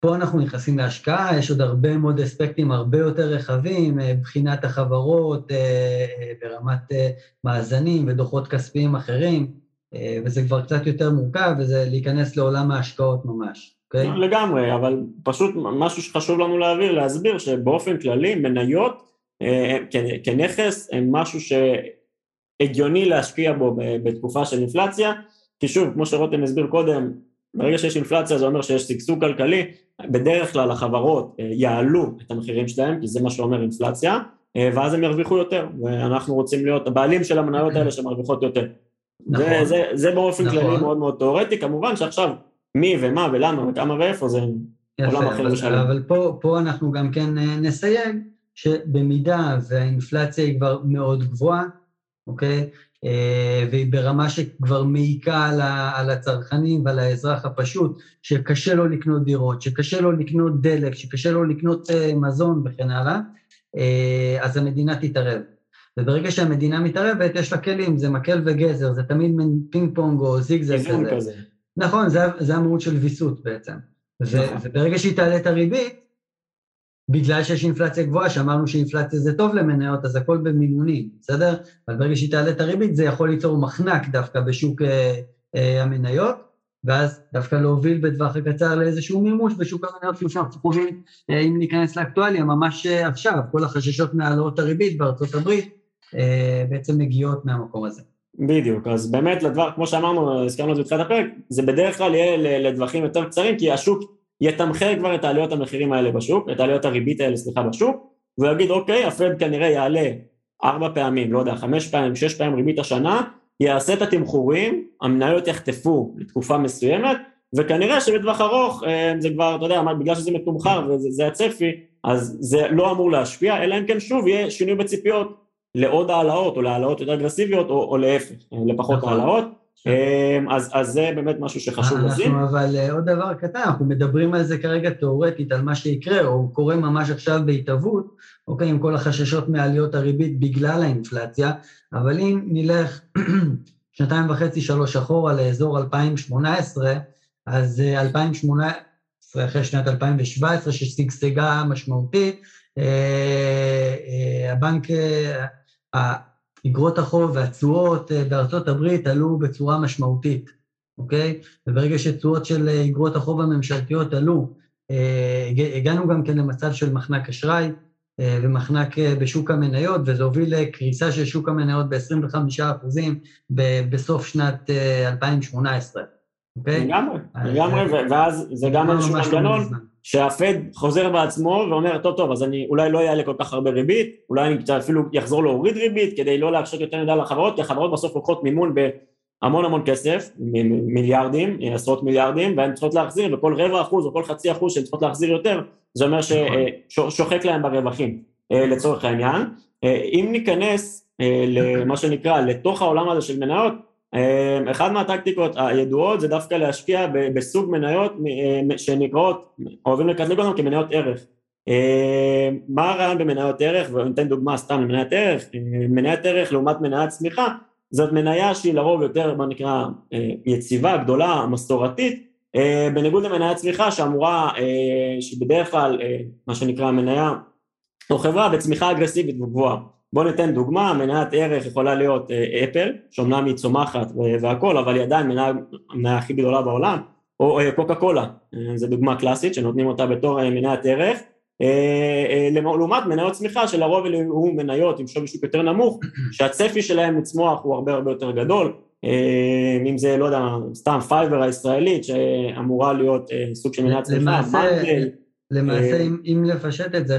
פה אנחנו נכנסים להשקעה, יש עוד הרבה מאוד אספקטים הרבה יותר רחבים, בחינת החברות ברמת מאזנים ודוחות כספיים אחרים, וזה כבר קצת יותר מורכב, וזה להיכנס לעולם ההשקעות ממש, אוקיי? Okay? לגמרי, אבל פשוט משהו שחשוב לנו להעביר, להסביר שבאופן כללי מניות אה, כנכס הם משהו שהגיוני להשקיע בו בתקופה של אינפלציה, כי שוב, כמו שרותם הסביר קודם, ברגע שיש אינפלציה זה אומר שיש שגשוג כלכלי, בדרך כלל החברות אה, יעלו את המחירים שלהם, כי זה מה שאומר אינפלציה, ואז הם ירוויחו יותר, ואנחנו רוצים להיות הבעלים של המניות האלה שמרוויחות יותר. נכון. זה, זה, זה באופן נכון. כללי מאוד מאוד תיאורטי, כמובן שעכשיו מי ומה ולמה וכמה ואיפה זה יפה, עולם אחר ושלם. אבל פה, פה אנחנו גם כן אה, נסייג שבמידה והאינפלציה היא כבר מאוד גבוהה, אוקיי? אה, והיא ברמה שכבר מעיקה על, על הצרכנים ועל האזרח הפשוט, שקשה לו לקנות דירות, שקשה לו לקנות דלק, שקשה לו לקנות אה, מזון וכן הלאה, אז המדינה תתערב. וברגע שהמדינה מתערבת, יש לה כלים, זה מקל וגזר, זה תמיד מין פינג פונג או זיגזג כזה. כזה. נכון, זה, זה המהות של ויסות בעצם. ו, נכון. וברגע שהיא תעלה את הריבית, בגלל שיש אינפלציה גבוהה, שאמרנו שאינפלציה זה טוב למניות, אז הכל במינונים, בסדר? אבל ברגע שהיא תעלה את הריבית, זה יכול ליצור מחנק דווקא בשוק אה, אה, המניות, ואז דווקא להוביל בטווח הקצר לאיזשהו מימוש בשוק המניות, כמו שאנחנו חווים, אה, אם ניכנס לאקטואליה, ממש אה, עכשיו, כל החששות מהעלאות הריבית בארצות הברית, בעצם מגיעות מהמקום הזה. בדיוק, אז באמת לדבר, כמו שאמרנו, הזכרנו את זה בתחילת הפרק, זה בדרך כלל יהיה לטווחים יותר קצרים, כי השוק יתמחר כבר את העלויות המחירים האלה בשוק, את העלויות הריבית האלה, סליחה, בשוק, והוא יגיד, אוקיי, הפרד כנראה יעלה ארבע פעמים, לא יודע, חמש פעמים, שש פעמים ריבית השנה, יעשה את התמחורים, המניות יחטפו לתקופה מסוימת, וכנראה שבטווח ארוך אה, זה כבר, אתה יודע, בגלל שזה מתומחר וזה הצפי, אז זה לא אמור להשפיע, אלא אם כן שוב יהיה שינוי בציפיות לעוד העלאות או להעלאות יותר אגרסיביות או, או להפך, לפחות נכון. העלאות. אמ, אז, אז זה באמת משהו שחשוב לשים. אבל אה, עוד דבר קטן, אנחנו מדברים על זה כרגע תאורטית, על מה שיקרה, או קורה ממש עכשיו בהתהוות, אוקיי, עם כל החששות מעליות הריבית בגלל האינפלציה, אבל אם נלך שנתיים וחצי, שלוש אחורה לאזור 2018, אז 2018, אה, אחרי שנת 2017, ששגשגה משמעותית, אה, הבנק אגרות החוב והתשואות אה, בארצות הברית עלו בצורה משמעותית, אוקיי? וברגע שתשואות של אה, אגרות החוב הממשלתיות עלו, אה, הגענו גם כן למצב של מחנק אשראי ומחנק בשוק המניות, וזה הוביל לקריסה של שוק המניות ב-25% בסוף שנת 2018. אוקיי? לגמרי, לגמרי, ואז זה גם איזשהו מנגנון שהפד חוזר בעצמו ואומר, טוב, טוב, אז אני אולי לא אעלה כל כך הרבה ריבית, אולי אני אפילו יחזור להוריד ריבית כדי לא להקשות יותר מדי לחברות, כי החברות בסוף לוקחות מימון בהמון המון כסף, מיליארדים, עשרות מיליארדים, והן צריכות להחזיר, וכל רבע אחוז או כל חצי אחוז שהן צריכות להחזיר יותר, זה אומר ששוחק נכון. להם ברווחים, לצורך העניין. אם ניכנס למה שנקרא, לתוך העולם הזה של מניות, אחד מהטקטיקות הידועות זה דווקא להשקיע בסוג מניות אה, שנקראות, אוהבים לקטלג אותם כמניות ערך. אמ, מה הרעיון במניות ערך, וניתן דוגמה סתם למניית ערך, אה, מניית ערך לעומת מניית צמיחה, זאת מניה שהיא לרוב יותר מה נקרא אה, יציבה, גדולה, מסורתית, בניגוד למניית צמיחה שאמורה, שהיא בדרך כלל מה שנקרא מניה או חברה בצמיחה אגרסיבית וגבוהה. בואו ניתן דוגמה, מניית ערך יכולה להיות אה, אפל, שאומנם היא צומחת והכל, אבל היא עדיין המניה הכי גדולה בעולם, או אה, קוקה קולה, אה, זו דוגמה קלאסית שנותנים אותה בתור מניית ערך, לעומת מניות צמיחה שלרוב אלה הוא מניות עם שווי שוק יותר נמוך, שהצפי שלהם לצמוח הוא הרבה הרבה יותר גדול, אם זה, לא יודע, סתם Fiverr הישראלית שאמורה להיות סוג של מניית צמיחה, למעשה, למעשה אם, אם לפשט את זה,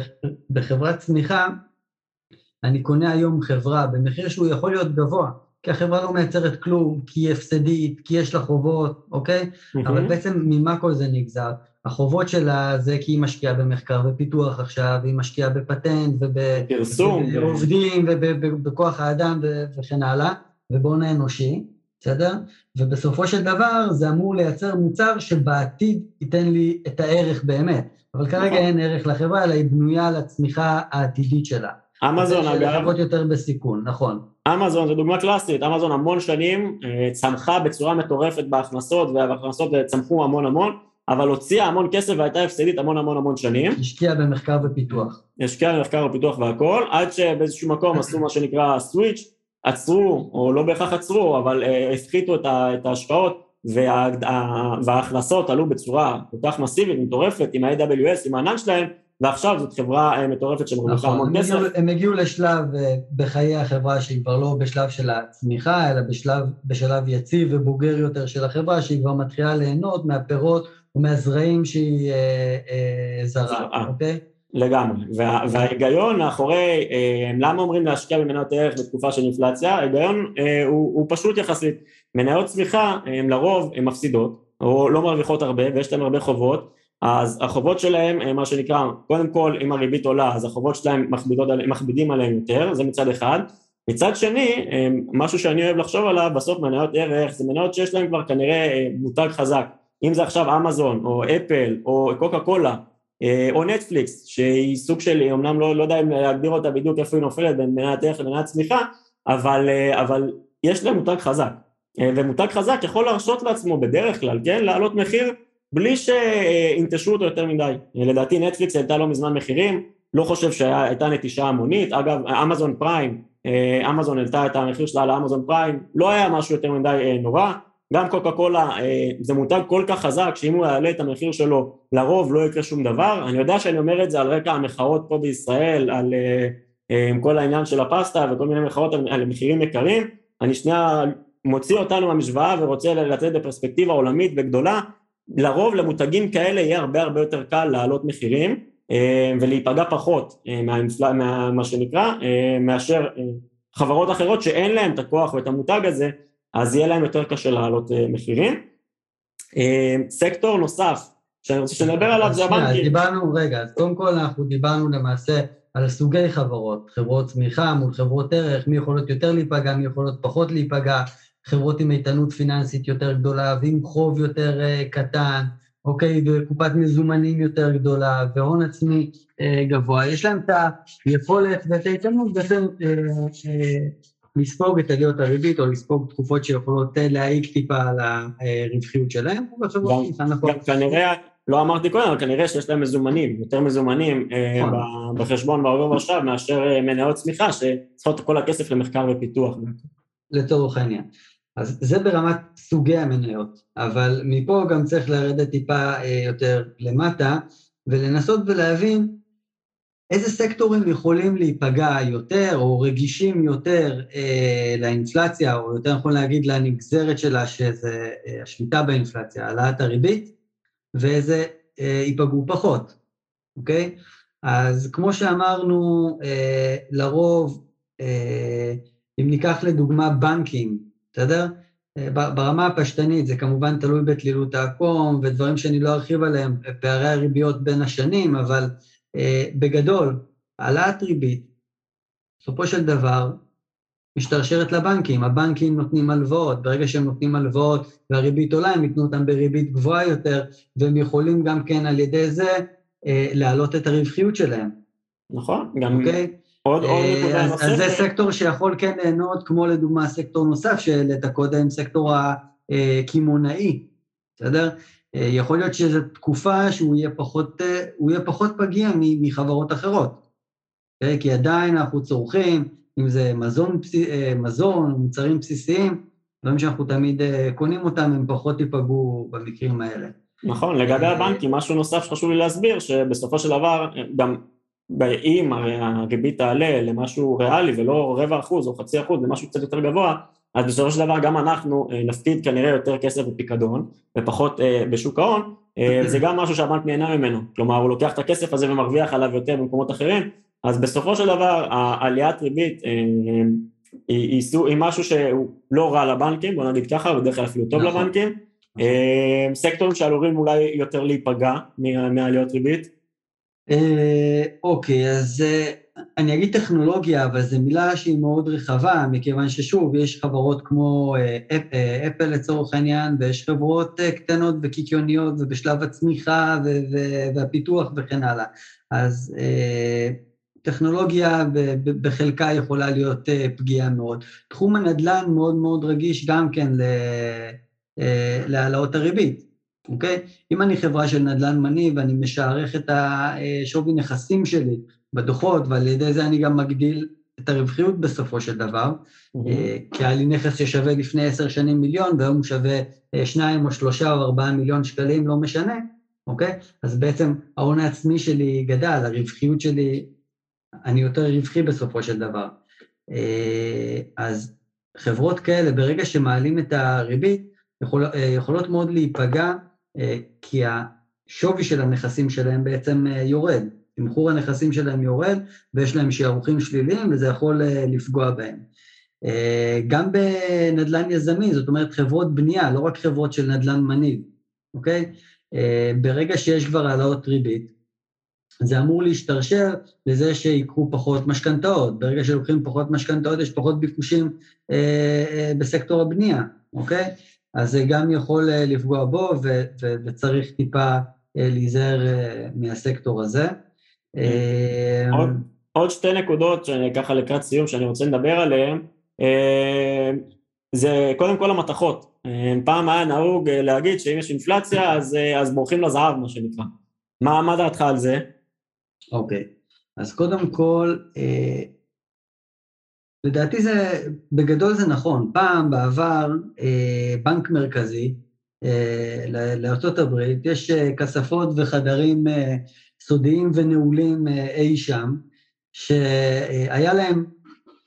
בחברת צמיחה אני קונה היום חברה במחיר שהוא יכול להיות גבוה, כי החברה לא מייצרת כלום, כי היא הפסדית, כי יש לה חובות, אוקיי? Mm-hmm. אבל בעצם ממה כל זה נגזר? החובות שלה זה כי היא משקיעה במחקר ופיתוח עכשיו, היא משקיעה בפטנט ובעובדים ובכוח האדם וכן הלאה, ובהון האנושי, בסדר? ובסופו של דבר זה אמור לייצר מוצר שבעתיד ייתן לי את הערך באמת. אבל כרגע נכון. אין ערך לחברה, אלא היא בנויה על הצמיחה העתידית שלה. אמזון אגב... לחכות יותר בסיכון, נכון. אמזון זו דוגמה קלאסית, אמזון המון שנים אה, צמחה בצורה מטורפת בהכנסות, וההכנסות צמחו המון המון, אבל הוציאה המון כסף והייתה הפסדית המון המון המון שנים. השקיעה במחקר ופיתוח. השקיעה במחקר ופיתוח והכל, עד שבאיזשהו מקום עשו מה שנקרא סוויץ', עצרו, או לא בהכרח עצרו, אבל uh, הפחיתו את, את ההשקעות וה, וההכנסות עלו בצורה כל כך מסיבית, מטורפת, עם ה-AWS, עם הענן שלהם, ועכשיו זאת חברה אה, מטורפת שמרוויחה נכון, המון כסף. הם הגיעו לשלב אה, בחיי החברה שהיא כבר לא בשלב של הצמיחה, אלא בשלב, בשלב יציב ובוגר יותר של החברה, שהיא כבר מתחילה ליהנות מהפירות ומהזרעים שהיא אה, אה, זרה, אוקיי? לגמרי, וה, וההיגיון מאחורי, אה, למה אומרים להשקיע במניות ערך בתקופה של אינפלציה, ההיגיון אה, הוא, הוא פשוט יחסית, מניות צמיחה הם לרוב הן מפסידות, או לא מרוויחות הרבה ויש להן הרבה חובות, אז החובות שלהם, אה, מה שנקרא, קודם כל אם הריבית עולה אז החובות שלהם מכבידות, מכבידים עליהם יותר, זה מצד אחד. מצד שני, אה, משהו שאני אוהב לחשוב עליו, בסוף מניות ערך זה מניות שיש להם כבר כנראה אה, מותג חזק. אם זה עכשיו אמזון או אפל או קוקה קולה או נטפליקס, שהיא סוג של, אמנם לא, לא יודע אם להגדיר אותה בדיוק איפה היא נופלת בין מניית ערך למניית צמיחה, אבל, אבל יש להם מותג חזק. ומותג חזק יכול להרשות לעצמו בדרך כלל, כן, להעלות מחיר בלי שינטשו אותו יותר מדי. לדעתי נטפליקס העלתה לא מזמן מחירים, לא חושב שהייתה נטישה המונית, אגב אמזון פריים, אה, אמזון העלתה את המחיר שלה לאמזון פריים, לא היה משהו יותר מדי אה, נורא, גם קוקה קולה אה, זה מותג כל כך חזק שאם הוא יעלה את המחיר שלו לרוב לא יקרה שום דבר, אני יודע שאני אומר את זה על רקע המחאות פה בישראל, על כל העניין של הפסטה וכל מיני מחאות על, על מחירים יקרים, אני שנייה מוציא אותנו מהמשוואה ורוצה לצאת בפרספקטיבה עולמית וגדולה, לרוב למותגים כאלה יהיה הרבה הרבה יותר קל להעלות מחירים אה, ולהיפגע פחות אה, מהאינפל... מה, מה שנקרא, אה, מאשר חברות אחרות שאין להן את הכוח ואת המותג הזה, אז יהיה להם יותר קשה להעלות מחירים. סקטור נוסף שאני רוצה שנדבר עליו זה הבנקים. דיברנו, רגע, אז קודם כל אנחנו דיברנו למעשה על סוגי חברות, חברות צמיחה מול חברות ערך, מי יכולות יותר להיפגע, מי יכולות פחות להיפגע, חברות עם איתנות פיננסית יותר גדולה ועם חוב יותר uh, קטן, אוקיי, וקופת מזומנים יותר גדולה והון עצמי uh, גבוה, יש להם את היכולת ואת האיתנות בעצם uh, לספוג את עליות הריבית או לספוג תקופות שיכולות להעיק טיפה על הרווחיות שלהם. גם, כנראה, לא אמרתי קודם, אבל כנראה שיש להם מזומנים, יותר מזומנים נכון. בחשבון בעובר ועכשיו מאשר מניות צמיחה שצריכות כל הכסף למחקר ופיתוח. לצורך העניין. אז זה ברמת סוגי המניות, אבל מפה גם צריך לרדת טיפה אה, יותר למטה ולנסות ולהבין איזה סקטורים יכולים להיפגע יותר או רגישים יותר אה, לאינפלציה, או יותר נכון להגיד לנגזרת שלה, שזה אה, השליטה באינפלציה, העלאת הריבית, ואיזה ייפגעו פחות, אוקיי? אז כמו שאמרנו, לרוב, אם ניקח לדוגמה בנקים, בסדר? ברמה הפשטנית זה כמובן תלוי בתלילות העקום ודברים שאני לא ארחיב עליהם, פערי הריביות בין השנים, אבל בגדול, העלאת ריבית, בסופו של דבר, משתרשרת לבנקים, הבנקים נותנים הלוואות, ברגע שהם נותנים הלוואות והריבית עולה, הם ייתנו אותן בריבית גבוהה יותר, והם יכולים גם כן על ידי זה אה, להעלות את הרווחיות שלהם. נכון, גם... אוקיי? עוד, עוד אה, נקודה נוספת. אז זה סקטור שיכול כן ליהנות, כמו לדוגמה סקטור נוסף שהעלית קודם, סקטור הקמעונאי, בסדר? אה, יכול להיות שזו תקופה שהוא יהיה פחות, אה, יהיה פחות פגיע מחברות אחרות, okay? כי עדיין אנחנו צורכים, אם זה מזון, מזון, מוצרים בסיסיים, דברים שאנחנו תמיד קונים אותם, הם פחות ייפגעו במקרים האלה. נכון, לגבי הבנקים, משהו נוסף שחשוב לי להסביר, שבסופו של דבר, גם אם הריבית תעלה למשהו ריאלי ולא רבע אחוז או חצי אחוז, זה משהו קצת יותר גבוה, אז בסופו של דבר גם אנחנו אה, נפקיד כנראה יותר כסף בפיקדון ופחות אה, בשוק ההון, אה, זה גם משהו שהבנק נהנה ממנו, כלומר הוא לוקח את הכסף הזה ומרוויח עליו יותר במקומות אחרים, אז בסופו של דבר העליית ריבית היא, היא, היא משהו שהוא לא רע לבנקים, בוא נגיד ככה, בדרך כלל אפילו טוב נכון. לבנקים, נכון. סקטורים שעלולים אולי יותר להיפגע מעליות ריבית. אוקיי, אז אני אגיד טכנולוגיה, אבל זו מילה שהיא מאוד רחבה, מכיוון ששוב, יש חברות כמו אה, אה, אפל לצורך העניין, ויש חברות אה, קטנות וקיקיוניות ובשלב הצמיחה והפיתוח וכן הלאה. אז טכנולוגיה בחלקה יכולה להיות פגיעה מאוד. תחום הנדל"ן מאוד מאוד רגיש גם כן להעלאות הריבית. אוקיי? אם אני חברה של נדל"ן מניב ואני משערך את השווי נכסים שלי בדוחות, ועל ידי זה אני גם מגדיל את הרווחיות בסופו של דבר, mm-hmm. כי היה לי נכס ששווה לפני עשר שנים מיליון, והיום הוא שווה אה, שניים או שלושה או ארבעה מיליון שקלים, לא משנה, אוקיי? אז בעצם ההון העצמי שלי גדל, הרווחיות שלי, אני יותר רווחי בסופו של דבר. אה, אז חברות כאלה, ברגע שמעלים את הריבית, יכול, יכולות מאוד להיפגע, כי השווי של הנכסים שלהם בעצם יורד. תמחור הנכסים שלהם יורד ויש להם שערוכים שליליים וזה יכול אה, לפגוע בהם. אה, גם בנדל"ן יזמי, זאת אומרת חברות בנייה, לא רק חברות של נדל"ן מניב, אוקיי? אה, ברגע שיש כבר העלאות ריבית, זה אמור להשתרשר לזה שיקחו פחות משכנתאות. ברגע שלוקחים פחות משכנתאות, יש פחות ביקושים בסקטור הבנייה, אוקיי? אז זה גם יכול לפגוע בו, וצריך טיפה להיזהר מהסקטור הזה. אה, עוד, עוד שתי נקודות ככה לקראת סיום שאני רוצה לדבר עליהן, אה, זה קודם כל המתכות. אה, פעם היה נהוג להגיד שאם יש אינפלציה אז, אז בורחים לזהב מה שנקרא. מה, מה דעתך על זה? אוקיי, okay. אז קודם כל, אה, לדעתי זה, בגדול זה נכון. פעם, בעבר, אה, בנק מרכזי אה, לארה"ב, יש כספות וחדרים אה, סודיים ונעולים אה, אי שם, שהיה להם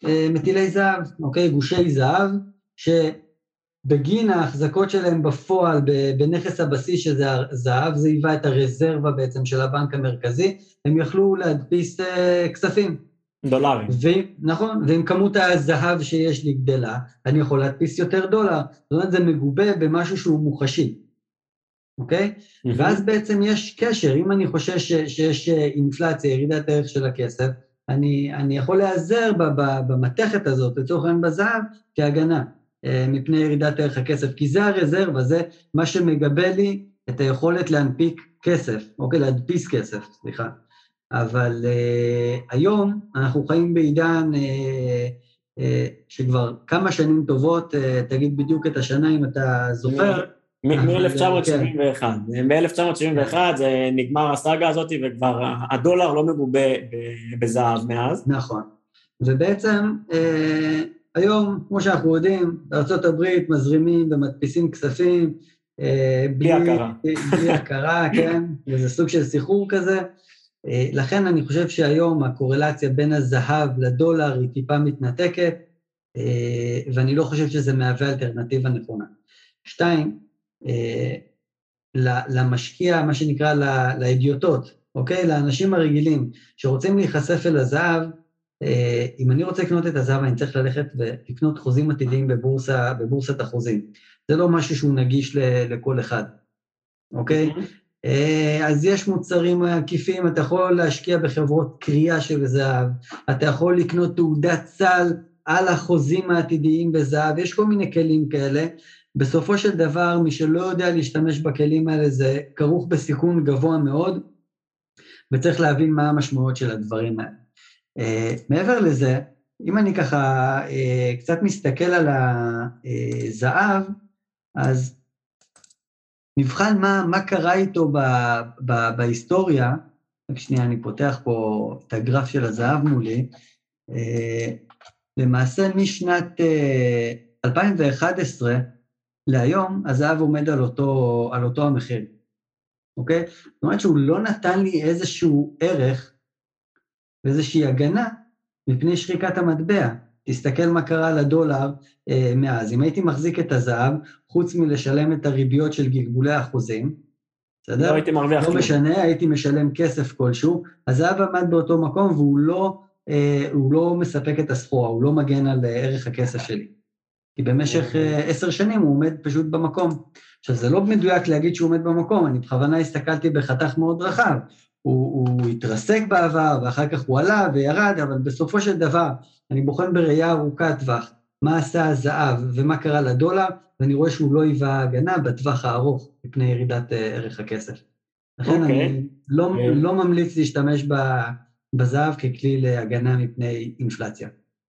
אה, מטילי זהב, אוקיי? גושי זהב, שבגין ההחזקות שלהם בפועל בנכס הבסיס שזה הזהב, זה היווה את הרזרבה בעצם של הבנק המרכזי, הם יכלו להדפיס אה, כספים. דולרים. ו... נכון, ואם כמות הזהב שיש לי גדלה, אני יכול להדפיס יותר דולר. זאת אומרת, זה מגובה במשהו שהוא מוחשי. אוקיי? Mm-hmm. ואז בעצם יש קשר, אם אני חושש שיש אה, אינפלציה, ירידת הערך של הכסף, אני, אני יכול להיעזר במתכת הזאת, לצורך העניין בזהב, כהגנה אה, מפני ירידת ערך הכסף, כי זה הרזרבה, זה מה שמגבה לי את היכולת להנפיק כסף, אוקיי? להדפיס כסף, סליחה. אבל uh, היום אנחנו חיים בעידן uh, uh, שכבר כמה שנים טובות, תגיד בדיוק את השנה אם אתה זוכר, מ-1971. ב-1971 זה נגמר הסאגה הזאת וכבר הדולר לא מגובה בזהב מאז. נכון. ובעצם אה, היום, כמו שאנחנו יודעים, בארה"ב מזרימים ומדפיסים כספים אה, בלי הכרה. בלי הכרה, כן, וזה סוג של סחרור כזה. אה, לכן אני חושב שהיום הקורלציה בין הזהב לדולר היא טיפה מתנתקת, ואני לא חושב שזה מהווה אלטרנטיבה נכונה. שתיים, אה, למשקיע, מה שנקרא, לאדיוטות, אוקיי? לאנשים הרגילים שרוצים להיחשף אל הזהב, אה, אם אני רוצה לקנות את הזהב, אני צריך ללכת ולקנות חוזים עתידיים בבורסה, בבורסת החוזים. זה לא משהו שהוא נגיש לכל אחד, אוקיי? אה, אז יש מוצרים עקיפים, אתה יכול להשקיע בחברות קריאה של זהב, אתה יכול לקנות תעודת סל על החוזים העתידיים בזהב, יש כל מיני כלים כאלה. בסופו של דבר, מי שלא יודע להשתמש בכלים האלה זה כרוך בסיכון גבוה מאוד, וצריך להבין מה המשמעויות של הדברים האלה. Uh, מעבר לזה, אם אני ככה uh, קצת מסתכל על הזהב, אז נבחן מה, מה קרה איתו ב, ב, בהיסטוריה, רק שנייה, אני פותח פה את הגרף של הזהב מולי, uh, למעשה משנת uh, 2011 להיום, הזהב עומד על אותו, על אותו המחיר, אוקיי? זאת אומרת שהוא לא נתן לי איזשהו ערך ואיזושהי הגנה מפני שחיקת המטבע. תסתכל מה קרה לדולר אה, מאז. אם הייתי מחזיק את הזהב, חוץ מלשלם את הריביות של גלגולי החוזים, בסדר? לא הייתי מרוויח לא משנה, הייתי משלם כסף כלשהו, הזהב עמד באותו מקום והוא לא, אה, לא מספק את הסחורה, הוא לא מגן על אה, ערך הכסף שלי. כי במשך אה, עשר שנים הוא עומד פשוט במקום. עכשיו, זה לא מדויק להגיד שהוא עומד במקום, אני בכוונה הסתכלתי בחתך מאוד רחב. הוא, הוא התרסק בעבר, ואחר כך הוא עלה וירד, אבל בסופו של דבר, אני בוחן בראייה ארוכת טווח מה עשה הזהב ומה קרה לדולר, ואני רואה שהוא לא היווה הגנה בטווח הארוך מפני ירידת uh, ערך הכסף. לכן okay. אני אוקיי. לא, okay. לא ממליץ להשתמש בזהב ככלי להגנה מפני אינפלציה.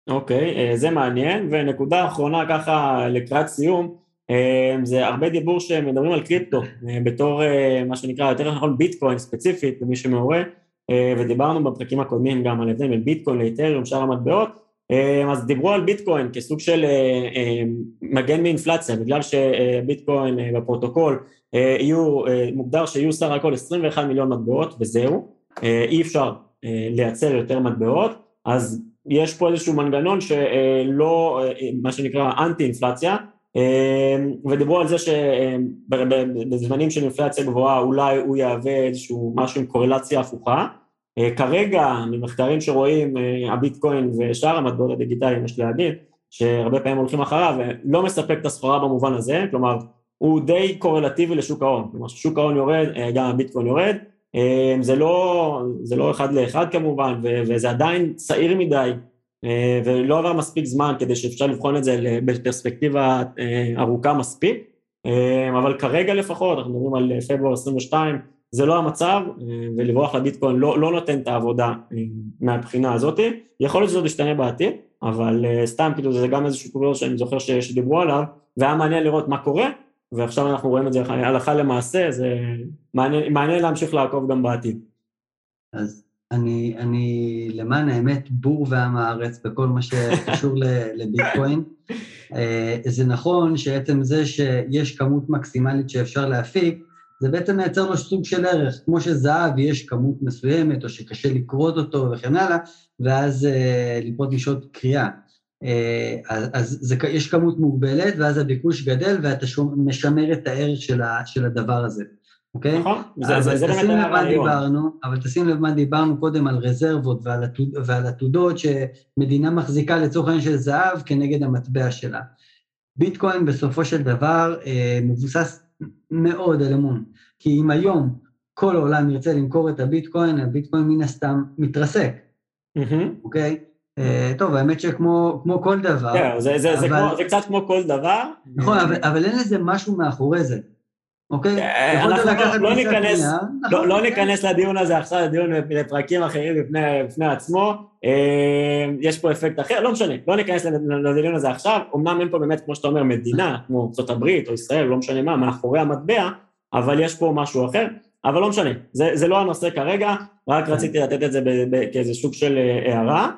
אוקיי, okay, אה, זה מעניין, ונקודה אחרונה ככה לקראת סיום, אה, זה הרבה דיבור שמדברים על קריפטו אה, בתור מה שנקרא יותר נכון ביטקוין ספציפית למי שמעורה ודיברנו בפרקים הקודמים גם על הבדל בין ביטקוין לאיתריום, שאר המטבעות אז דיברו על ביטקוין כסוג של מגן מאינפלציה בגלל שביטקוין בפרוטוקול יהיו, מוגדר שיהיו סך הכל 21 מיליון מטבעות וזהו, אי אפשר לייצר יותר מטבעות. אז יש פה איזשהו מנגנון שלא, מה שנקרא אנטי אינפלציה, ודיברו על זה שבזמנים של אינפלציה גבוהה אולי הוא יהווה איזשהו משהו עם קורלציה הפוכה. כרגע, ממחקרים שרואים, הביטקוין ושאר המטבעות הדיגיטליים, יש להגיד, שהרבה פעמים הולכים אחריו, לא מספק את הסחורה במובן הזה, כלומר, הוא די קורלטיבי לשוק ההון, כלומר, כששוק ההון יורד, גם הביטקוין יורד, זה לא, זה לא אחד לאחד כמובן, וזה עדיין צעיר מדי, אה, ולא עבר מספיק זמן כדי שאפשר לבחון את זה בפרספקטיבה אה, ארוכה מספיק, אבל כרגע לפחות, אנחנו מדברים על פברואר 22, זה לא המצב, אה, ולברוח לביטקוין לא, לא נותן את העבודה מהבחינה הזאת, יכול להיות שזה עוד ישתנה בעתיד, אבל סתם כאילו זה גם איזשהו קורס שאני זוכר שדיברו עליו, והיה מעניין לראות מה קורה, ועכשיו אנחנו רואים את זה הלכה למעשה, זה מעניין, מעניין להמשיך לעקוב גם בעתיד. אז אני, אני למען האמת בור ועם הארץ בכל מה שקשור לביטקוין. אה, זה נכון שעצם זה שיש כמות מקסימלית שאפשר להפיק, זה בעצם מייצר לו סוג של ערך, כמו שזהב יש כמות מסוימת, או שקשה לקרות אותו וכן הלאה, ואז אה, לקרות משעות קריאה. אה, אז זה, יש כמות מוגבלת, ואז הביקוש גדל, ואתה משמר את הערך של, ה, של הדבר הזה, אוקיי? נכון, זה, זה, זה באמת הרעיון. דיברנו, אבל תשים לב מה דיברנו קודם על רזרבות ועל, עתוד, ועל עתודות שמדינה מחזיקה לצורך העניין של זהב כנגד המטבע שלה. ביטקוין בסופו של דבר אה, מבוסס מאוד על אמון, כי אם היום כל העולם ירצה למכור את הביטקוין, הביטקוין מן הסתם מתרסק. אוקיי? אה, טוב, האמת שכמו כל דבר... כן, זה, קצת כמו כל דבר. נכון, אבל, אבל אין לזה משהו מאחורי זה, אוקיי? אה, אנחנו לא, לא, ניכנס, לא, לא ניכנס לדיון הזה עכשיו, לדיון לפרקים אחרים בפני, בפני עצמו. אה, יש פה אפקט אחר, לא משנה, לא ניכנס לדיון הזה עכשיו. אמנם אין פה באמת, כמו שאתה אומר, מדינה, כמו ארה"ב או ישראל, לא משנה מה, מאחורי המטבע, אבל יש פה משהו אחר. אבל לא משנה, זה, זה לא הנושא כרגע, רק כן. רציתי לתת את זה כאיזה סוג של הערה.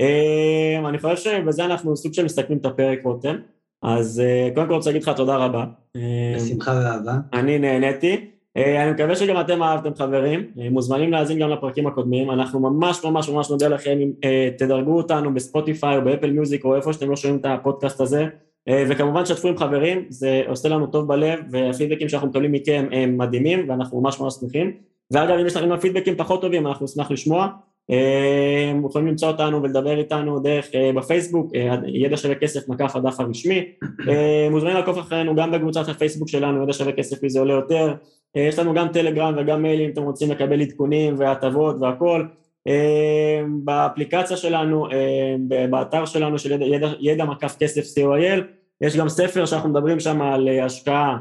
אמ, אני חושב שבזה אנחנו סוג של מסתכלים את הפרק רותם, אז אה, קודם כל רוצה להגיד לך תודה רבה. אמ, בשמחה ואהבה. אני נהניתי. אה, אני מקווה שגם אתם אהבתם חברים, אה, מוזמנים להאזין גם לפרקים הקודמים, אנחנו ממש ממש ממש נודה לכם אם תדרגו אותנו בספוטיפיי או באפל מיוזיק או איפה שאתם לא שומעים את הפודקאסט הזה, וכמובן שתפו עם חברים, זה עושה לנו טוב בלב, והפידבקים שאנחנו מקבלים מכם הם מדהימים, ואנחנו ממש ממש שמחים. ואגב, אם יש לכם פידבקים פחות טובים, אנחנו נשמח לשמוע. אתם יכולים למצוא אותנו ולדבר איתנו דרך בפייסבוק, ידע שווה כסף מקף הדף הרשמי. מוזמנים לעקוף אחרינו גם בקבוצת הפייסבוק שלנו, ידע שווה כסף וזה עולה יותר. יש לנו גם טלגרם וגם מיילים אם אתם רוצים לקבל עדכונים והטבות והכל. באפליקציה שלנו, באתר שלנו של ידע, ידע, ידע מקף כסף co.il, יש גם ספר שאנחנו מדברים שם על השקעה,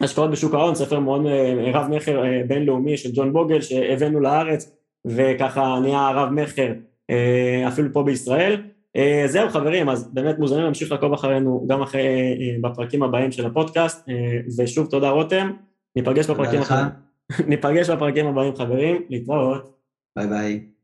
השקעות בשוק ההון, ספר מאוד רב מכר בינלאומי של ג'ון בוגל שהבאנו לארץ וככה נהיה רב מכר אפילו פה בישראל. זהו חברים, אז באמת מוזמנים להמשיך לעקוב אחרינו גם אחרי, בפרקים הבאים של הפודקאסט, ושוב תודה רותם, ניפגש בפרקים, ניפגש בפרקים הבאים חברים, להתראות. ביי ביי.